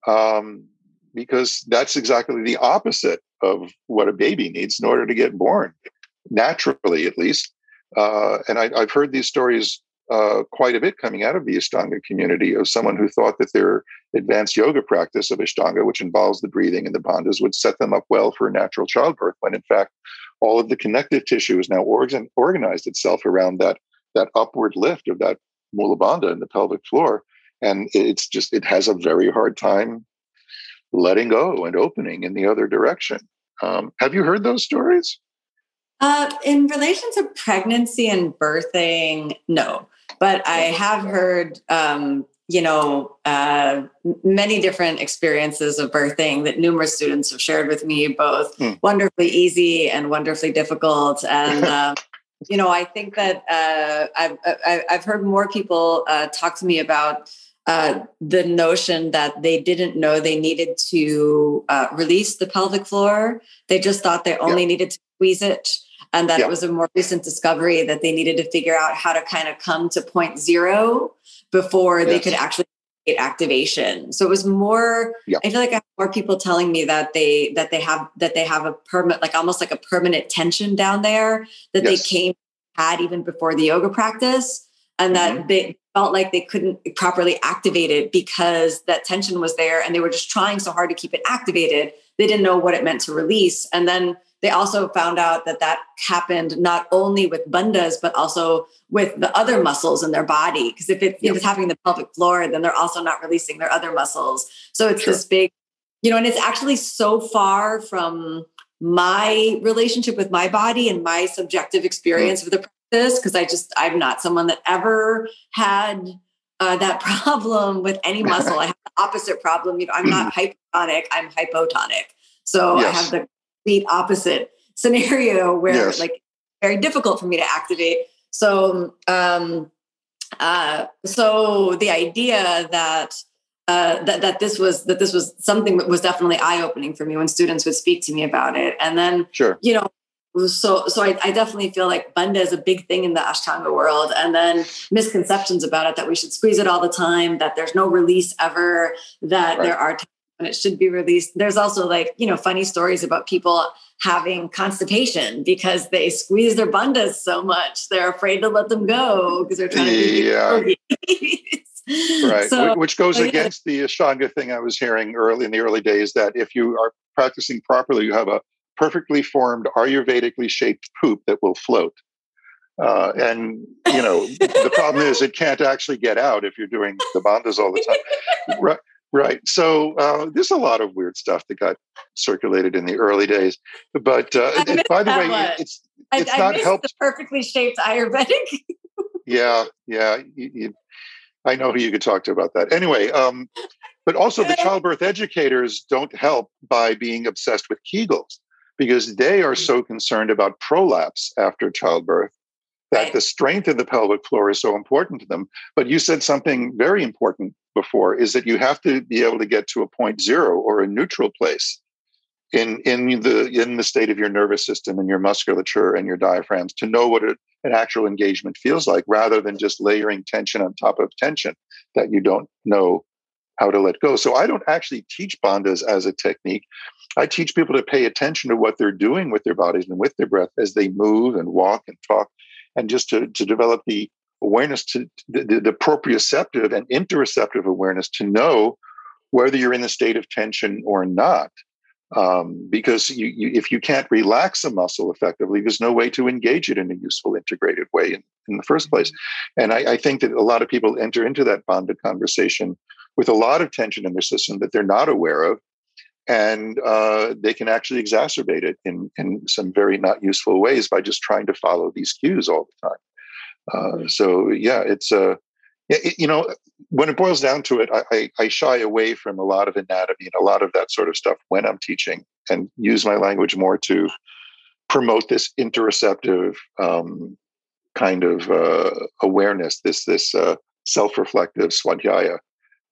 Um, because that's exactly the opposite of what a baby needs in order to get born, naturally at least. Uh, and I, have heard these stories uh, quite a bit coming out of the Ashtanga community of someone who thought that their advanced yoga practice of Ashtanga, which involves the breathing and the bandhas, would set them up well for natural childbirth, when in fact, all of the connective tissue has now organ- organized itself around that, that upward lift of that mula bandha in the pelvic floor. And it's just, it has a very hard time letting go and opening in the other direction. Um, have you heard those stories? Uh, in relation to pregnancy and birthing, no. But I have heard, um, you know, uh, many different experiences of birthing that numerous students have shared with me, both hmm. wonderfully easy and wonderfully difficult. And um, you know, I think that uh, I've I've heard more people uh, talk to me about uh, the notion that they didn't know they needed to uh, release the pelvic floor. They just thought they only yeah. needed to squeeze it and that yeah. it was a more recent discovery that they needed to figure out how to kind of come to point zero before yes. they could actually get activation. So it was more. Yeah. I feel like I have more people telling me that they that they have that they have a permanent, like almost like a permanent tension down there that yes. they came had even before the yoga practice, and mm-hmm. that they felt like they couldn't properly activate it because that tension was there, and they were just trying so hard to keep it activated. They didn't know what it meant to release, and then they also found out that that happened not only with bandhas, but also with the other muscles in their body. Because if, it, if it's happening in the pelvic floor, then they're also not releasing their other muscles. So it's sure. this big, you know, and it's actually so far from my relationship with my body and my subjective experience mm. with the practice. Because I just, I'm not someone that ever had uh, that problem with any muscle. I have the opposite problem. You know, I'm not hypertonic, I'm hypotonic. So yes. I have the complete opposite scenario where yes. like very difficult for me to activate. So um uh so the idea that uh, that that this was that this was something that was definitely eye opening for me when students would speak to me about it, and then sure, you know, so so I, I, definitely feel like bandha is a big thing in the Ashtanga world, and then misconceptions about it that we should squeeze it all the time, that there's no release ever, that right. there are when it should be released. There's also like, you know, funny stories about people having constipation because they squeeze their bandhas so much. They're afraid to let them go because they're trying to be yeah. right. So, Which goes oh, against the Ashtanga thing I was hearing early in the early days that if you are practicing properly, you have a perfectly formed Ayurvedically shaped poop that will float. Uh, and you know the problem is it can't actually get out if you're doing the bandhas all the time. Right, Right. So uh, there's a lot of weird stuff that got circulated in the early days. But uh, by the way, one. it's it's I, not I helped. The perfectly shaped Ayurvedic. yeah, yeah. You, you, I know who you could talk to about that. Anyway, um, but also the childbirth educators don't help by being obsessed with Kegels because they are so concerned about prolapse after childbirth that right. the strength of the pelvic floor is so important to them. But you said something very important before is that you have to be able to get to a point zero or a neutral place in in the in the state of your nervous system and your musculature and your diaphragms to know what a, an actual engagement feels like rather than just layering tension on top of tension that you don't know how to let go so i don't actually teach bandhas as a technique i teach people to pay attention to what they're doing with their bodies and with their breath as they move and walk and talk and just to, to develop the awareness to the, the proprioceptive and interoceptive awareness to know whether you're in the state of tension or not. Um, because you, you, if you can't relax a muscle effectively, there's no way to engage it in a useful, integrated way in, in the first place. And I, I think that a lot of people enter into that bandha conversation with a lot of tension in their system that they're not aware of and uh, they can actually exacerbate it in, in some very not useful ways by just trying to follow these cues all the time. Uh, so yeah, it's a uh, it, you know when it boils down to it, I, I, I, shy away from a lot of anatomy and a lot of that sort of stuff when I'm teaching, and use my language more to promote this interoceptive um, kind of uh, awareness, this this uh, self-reflective swadhyaya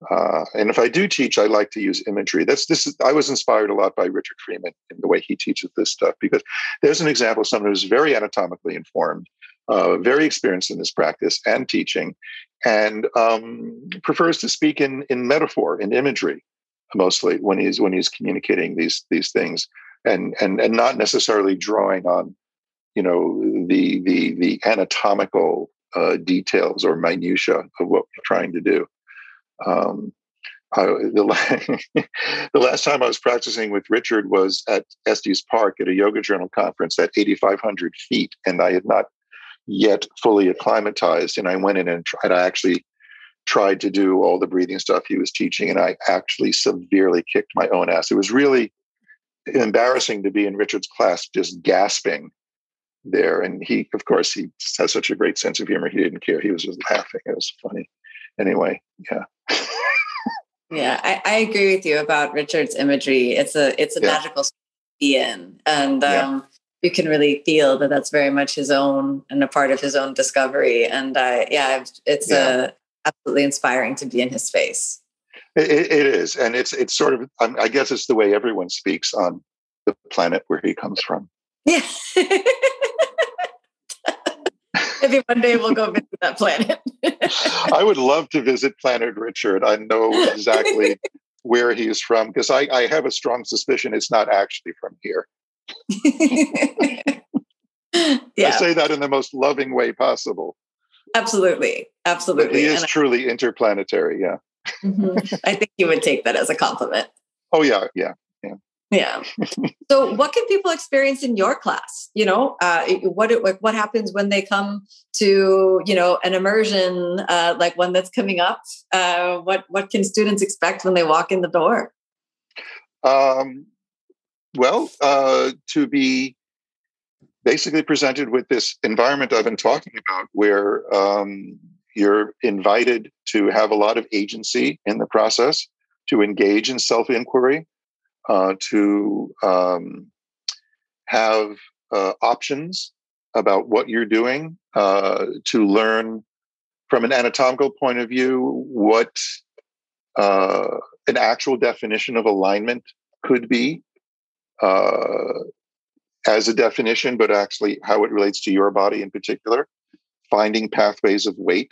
uh, and if I do teach, I like to use imagery. That's this. Is, I was inspired a lot by Richard Freeman in the way he teaches this stuff because there's an example of someone who's very anatomically informed, uh, very experienced in this practice and teaching, and um, prefers to speak in in metaphor and imagery mostly when he's when he's communicating these these things, and and and not necessarily drawing on, you know, the the the anatomical uh, details or minutia of what we're trying to do. Um, I, the, the, last time I was practicing with Richard was at Estes Park at a yoga journal conference at 8,500 feet, and I had not yet fully acclimatized. And I went in and tried. I actually tried to do all the breathing stuff he was teaching, and I actually severely kicked my own ass. It was really embarrassing to be in Richard's class, just gasping there. And he, of course, he has such a great sense of humor. He didn't care. He was just laughing. It was funny anyway, yeah. yeah, I, I, agree with you about Richard's imagery. It's a it's a yeah. magical be in, and um, yeah. you can really feel that that's very much his own and a part of his own discovery. And uh, yeah, it's yeah. Uh, absolutely inspiring to be in his space. It, it is, and it's it's sort of I guess it's the way everyone speaks on the planet where he comes from. Yeah. Maybe one day we'll go visit that planet. I would love to visit Planet Richard. I know exactly where he is from because I, I have a strong suspicion it's not actually from here. yeah. I say that in the most loving way possible. Absolutely. Absolutely. He is and truly I, interplanetary. Yeah. Mm-hmm. I think you would take that as a compliment. Oh, yeah. Yeah. Yeah. so, what can people experience in your class? You know, uh, what what happens when they come to you know an immersion uh, like one that's coming up? Uh, what what can students expect when they walk in the door? Um, well, uh, to be basically presented with this environment I've been talking about, where um, you're invited to have a lot of agency in the process, to engage in self inquiry uh, to um, have uh, options about what you're doing, uh, to learn from an anatomical point of view what uh, an actual definition of alignment could be uh, as a definition, but actually how it relates to your body in particular, finding pathways of weight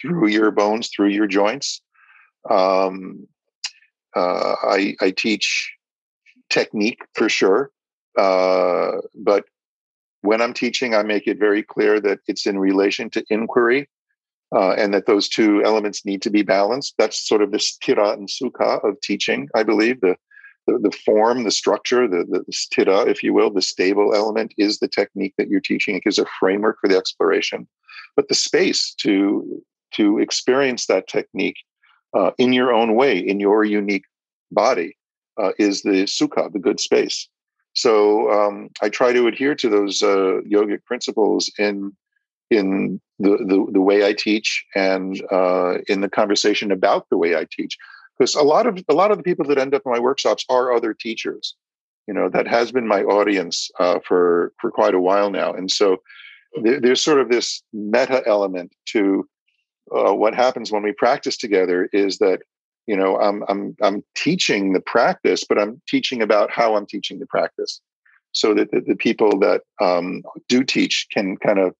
through your bones, through your joints. Um, uh, I, I, teach technique for sure, uh, but when I'm teaching, I make it very clear that it's in relation to inquiry uh, and that those two elements need to be balanced. That's sort of the sthira and sukha of teaching, I believe. The, the, the form, the structure, the, the, the sthira, if you will, the stable element is the technique that you're teaching. It gives a framework for the exploration. But the space to, to experience that technique uh, in your own way, in your unique body, uh, is the sukha, the good space. So um, I try to adhere to those uh, yogic principles in in the, the, the way I teach and uh, in the conversation about the way I teach. Because a lot of a lot of the people that end up in my workshops are other teachers. You know that has been my audience uh, for for quite a while now, and so there, there's sort of this meta element to uh, what happens when we practice together is that you know i'm i'm i'm teaching the practice but i'm teaching about how i'm teaching the practice so that the, the people that um, do teach can kind of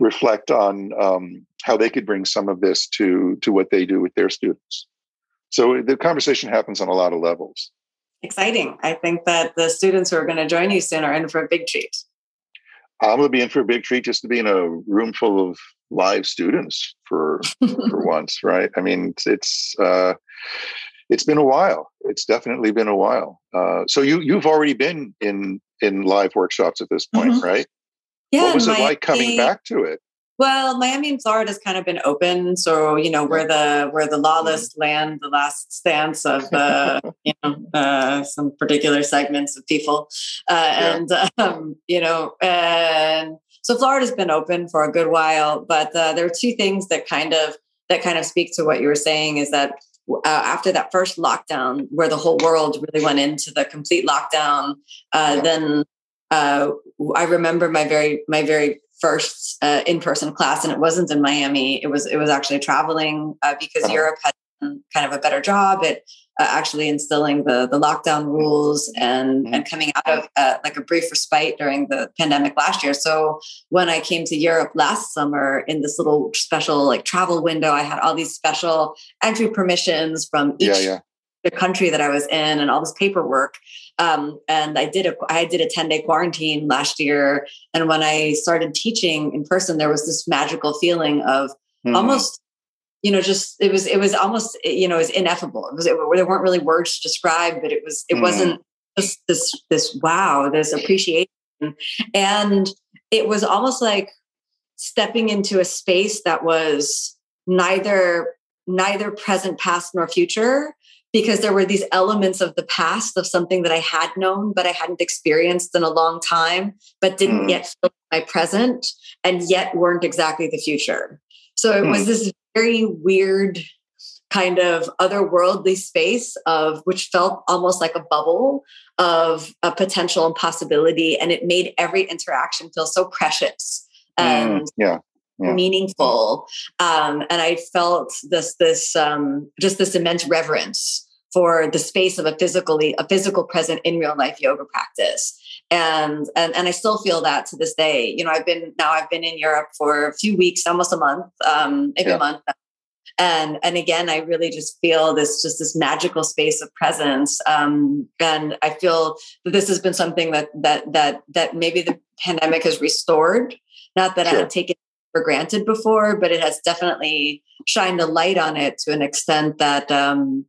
reflect on um, how they could bring some of this to to what they do with their students. So the conversation happens on a lot of levels. Exciting. I think that the students who are going to join you soon are in for a big treat i'm going to be in for a big treat just to be in a room full of live students for for once right i mean it's, it's uh it's been a while. It's definitely been a while. Uh, so you you've already been in in live workshops at this point, mm-hmm. right? Yeah. What was it like coming back to it? Well, Miami and Florida has kind of been open, so you know where the where the lawless mm-hmm. land, the last stance of uh, you know uh, some particular segments of people, uh, yeah. and um, you know, and so Florida's been open for a good while. But uh, there are two things that kind of that kind of speak to what you were saying is that uh, after that first lockdown, where the whole world really went into the complete lockdown, uh, yeah. then uh, I remember my very my very first uh, in-person class and it wasn't in miami it was it was actually traveling uh, because uh-huh. europe had kind of a better job at uh, actually instilling the the lockdown rules and mm-hmm. and coming out of uh, like a brief respite during the pandemic last year so when i came to europe last summer in this little special like travel window i had all these special entry permissions from each yeah, yeah the country that I was in and all this paperwork. Um, and I did a I did a 10 day quarantine last year. And when I started teaching in person, there was this magical feeling of mm. almost, you know, just it was it was almost you know, it was ineffable. It was it, there weren't really words to describe, but it was it mm. wasn't just this this wow, this appreciation. And it was almost like stepping into a space that was neither neither present past nor future because there were these elements of the past of something that I had known, but I hadn't experienced in a long time, but didn't mm. yet feel my present and yet weren't exactly the future. So it mm. was this very weird kind of otherworldly space of which felt almost like a bubble of a potential and possibility and it made every interaction feel so precious mm, and mm, yeah yeah. meaningful um, and i felt this this um, just this immense reverence for the space of a physically a physical present in real life yoga practice. And and and i still feel that to this day. You know i've been now i've been in europe for a few weeks almost a month um, maybe yeah. a month. And and again i really just feel this just this magical space of presence. Um, and i feel that this has been something that that that that maybe the pandemic has restored. Not that sure. i had taken for granted before, but it has definitely shined a light on it to an extent that, um,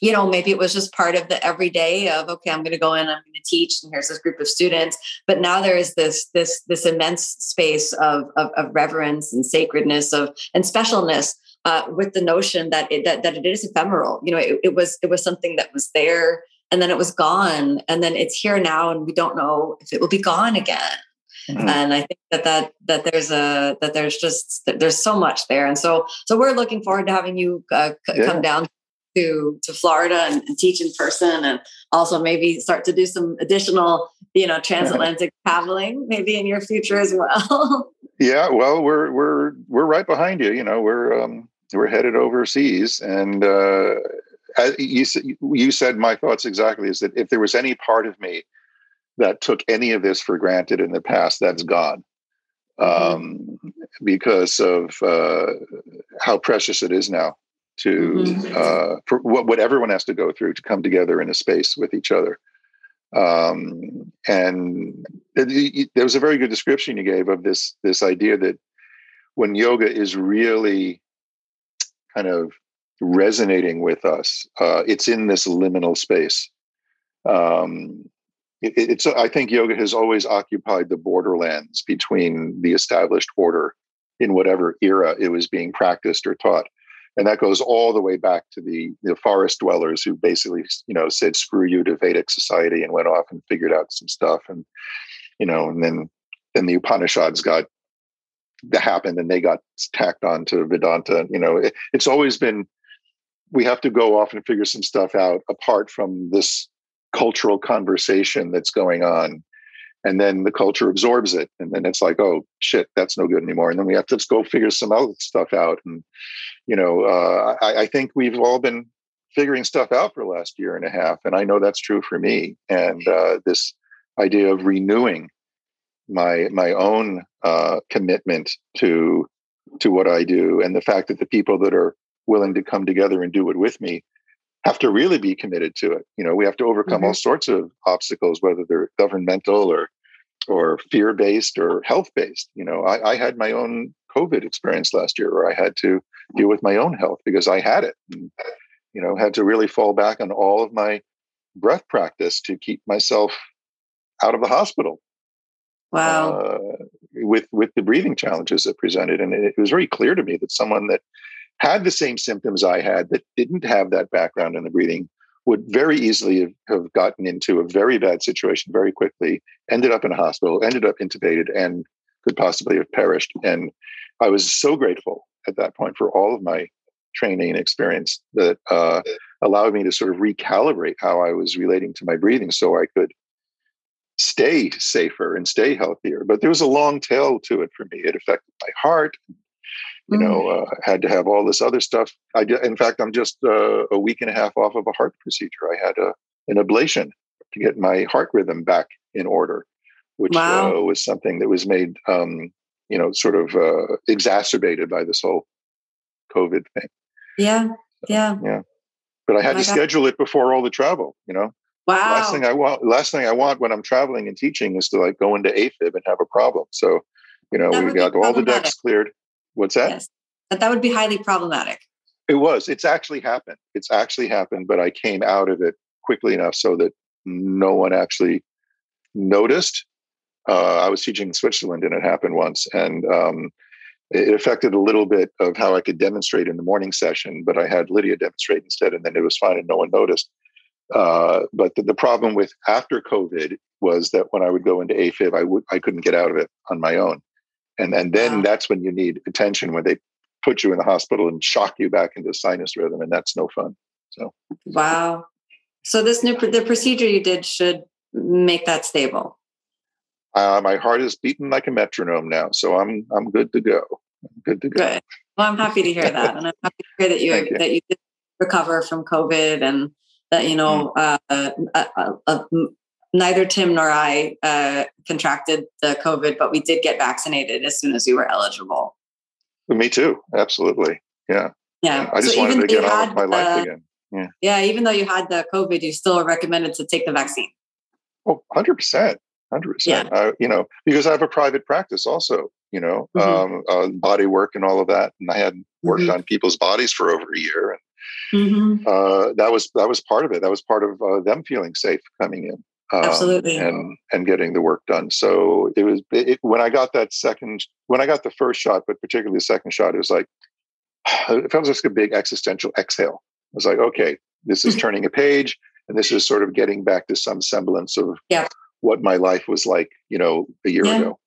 you know, maybe it was just part of the everyday of, okay, I'm going to go in, I'm going to teach, and here's this group of students. But now there is this this this immense space of of, of reverence and sacredness of and specialness uh, with the notion that it that, that it is ephemeral. You know, it, it was it was something that was there and then it was gone and then it's here now and we don't know if it will be gone again Mm-hmm. And I think that, that that there's a that there's just there's so much there, and so so we're looking forward to having you uh, c- yeah. come down to to Florida and, and, teach in person, and also maybe start to do some additional you know transatlantic traveling maybe in your future as well. yeah, well, we're we're we're right behind you. You know, we're um, we're headed overseas, and uh, you you said my thoughts exactly is that if there was any part of me that took any of this for granted in the past, that's gone. Mm-hmm. Um, because of uh, how precious it is now to mm-hmm. uh, for what, what everyone has to go through to come together in a space with each other. Um, and it, it, there was a very good description you gave of this this idea that when yoga is really kind of resonating with us, uh, it's in this liminal space. Um, it, it's i think yoga has always occupied the borderlands between the established order in whatever era it was being practiced or taught and that goes all the way back to the, the forest dwellers who basically you know said screw you to vedic society and went off and figured out some stuff. And you know and then then the upanishads got that happened and they got tacked on to vedanta. You know it, it's always been we have to go off and figure some stuff out apart from this cultural conversation that's going on and then the culture absorbs it and then it's like oh shit that's no good anymore. And then we have to just go figure some other stuff out and you know uh, I, I, think we've all been figuring stuff out for the last year and a half and i know that's true for me and uh, this idea of renewing my my own uh, commitment to to what i do and the fact that the people that are willing to come together and do it with me have to really be committed to it. You know, we have to overcome mm-hmm. all sorts of obstacles, whether they're governmental or or fear based or health based. You know, I, I, had my own COVID experience last year where I had to deal with my own health because I had it. And, You know, had to really fall back on all of my breath practice to keep myself out of the hospital. Wow. Uh, with with the breathing challenges that presented, and it, it was very clear to me that someone that had the same symptoms I had that didn't have that background in the breathing would very easily have, gotten into a very bad situation very quickly, ended up in a hospital, ended up intubated, and could possibly have perished. And I was so grateful at that point for all of my training and experience that uh, allowed me to sort of recalibrate how I was relating to my breathing so I could stay safer and stay healthier. But there was a long tail to it for me. It affected my heart. You mm. know, uh, had to have all this other stuff. I, in fact, I'm just uh, a week and a half off of a heart procedure. I had a, an ablation to get my heart rhythm back in order, which wow. uh, was something that was made, um, you know, sort of uh, exacerbated by this whole COVID thing. Yeah, yeah, yeah. But I had oh to schedule it before all the travel. You know, Wow. Last thing I want, last thing I want when I'm traveling and teaching is to like go into AFib and have a problem. So, you know, that we got all the decks cleared. What's that? Yes. But that would be highly problematic. It was. It's actually happened. It's actually happened, but I came out of it quickly enough so that no one actually noticed. Uh, I was teaching in Switzerland and it happened once. And um, it affected a little bit of how I could demonstrate in the morning session, but I had Lydia demonstrate instead, and then it was fine and no one noticed. Uh, but the, the, problem with after COVID was that when I would go into AFib, I would I couldn't get out of it on my own, and and then wow. that's when you need attention when they put you in the hospital and shock you back into sinus rhythm, and that's no fun. So wow. So this new the procedure you did should make that stable. Uh, my heart is beating like a metronome now, so I'm I'm good to go. I'm good to go. Good. Well, I'm happy to hear that, and I'm happy to hear that you, you. that you did recover from COVID and that you know mm. uh, uh, uh, uh neither Tim nor I uh, contracted the COVID, but we did get vaccinated as soon as we were eligible. Me too. Absolutely. Yeah. Yeah. I just so wanted to get on with my life again. Yeah. Yeah. Even though you had the COVID, you still recommended to take the vaccine. Oh, 100%. 100%. Yeah. You know, because I have a private practice also, you know, mm-hmm. um, uh, body work and all of that. And I had worked mm-hmm. on people's bodies for over a year. And Mm-hmm. Uh, that was that was part of it. That was part of uh, them feeling safe coming in. Um, Absolutely. And and getting the work done. So it was it, when I got that second, when I got the first shot, but particularly the second shot, it was like it felt like a big existential exhale. I was like, okay, this is turning a page, and this is sort of getting back to some semblance of yeah. what my life was like, you know, a year yeah. ago.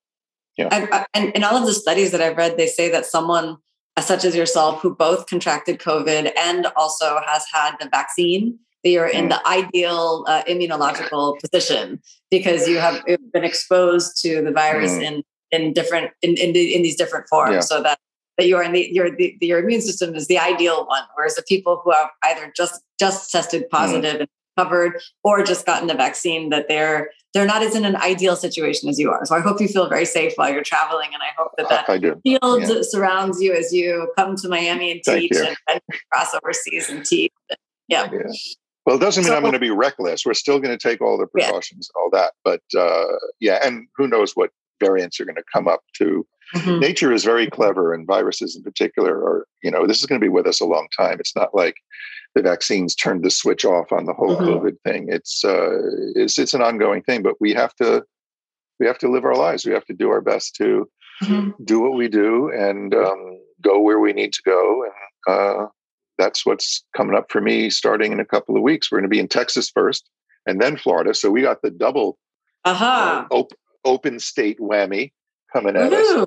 Yeah. I, I, and in all of the studies that I've read, they say that someone such as yourself, who both contracted COVID and also has had the vaccine, that you're in the ideal uh, immunological position because you have been exposed to the virus mm. in in different in in, in these different forms, yeah. so that that you are in the your the, your immune system is the ideal one. Whereas the people who have either just just tested mm. positive mm. and covered or just gotten the vaccine that they're they're not as in an ideal situation as you are. So I hope you feel very safe while you're traveling, and I hope that that I field yeah. surrounds you as you come to Miami and teach and, and, cross overseas and teach. Yeah. yeah. Well, it doesn't mean so, I'm going to be reckless. We're still going to take all the precautions yeah. and all that, but uh, yeah, and who knows what variants are going to come up to. Mm-hmm. Nature is very clever, and viruses in particular are. You know, this is going to be with us a long time. It's not like the vaccines turned the switch off on the whole mm-hmm. COVID thing. It's uh, it's it's an ongoing thing, but we have to we have to live our lives. We have to do our best to mm-hmm. do what we do and um, go where we need to go. And uh, that's what's coming up for me starting in a couple of weeks. We're going to be in Texas first, and then Florida. So we got the double uh-huh. uh, op- open state whammy coming at Woo-hoo.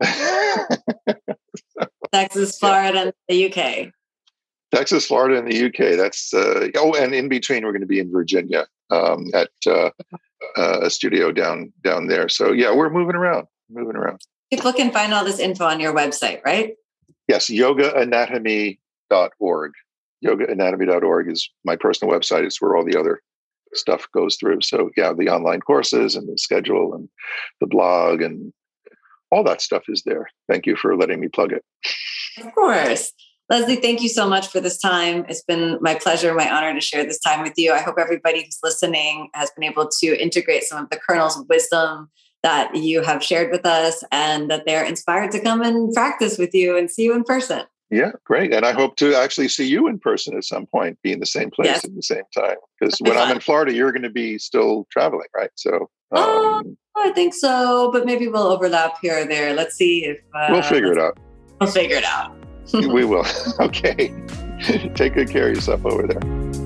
us. Texas, Florida, and the UK. Texas, Florida, and the UK. That's uh, oh, and in between, we're going to be in Virginia um, at uh, uh, a studio down down there. So yeah, we're moving around, moving around. People can find all this info on your website, right? Yes, yogaanatomy.org. Yogaanatomy.org is my personal website. It's where all the other stuff goes through. So yeah, the online courses and the schedule and the blog and all that stuff is there. Thank you for letting me plug it. Of course. Leslie, thank you so much for this time. It's been my pleasure, my honor to share this time with you. I hope everybody who's listening has been able to integrate some of the kernels of wisdom that you have shared with us and that they're inspired to come and practice with you and see you in person. Yeah, great. And I hope to actually see you in person at some point, be in the same place yes. at the same time. Because when I'm in Florida, you're going to be still traveling, right? So, oh, um, oh, I think so. But maybe we'll overlap here or there. Let's see if uh, we'll figure it out. We'll figure it out. we will. okay. Take good care of yourself over there.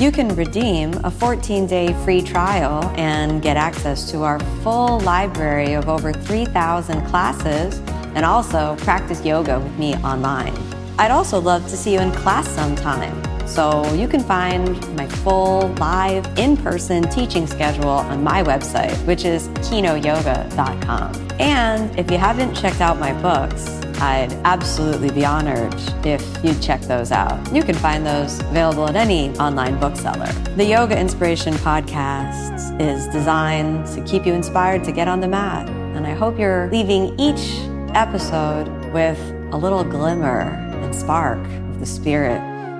You can redeem a 14 day free trial and get access to our full library of over 3,000 classes and also practice yoga with me online. I'd also love to see you in class sometime. So you can find my full live in person teaching schedule on my website, which is kinoyoga.com. And if you haven't checked out my books, I'd absolutely be honored if you'd check those out. You can find those available at any online bookseller. The Yoga Inspiration Podcast is designed to keep you inspired to get on the mat. And I hope you're leaving each episode with a little glimmer and spark of the spirit,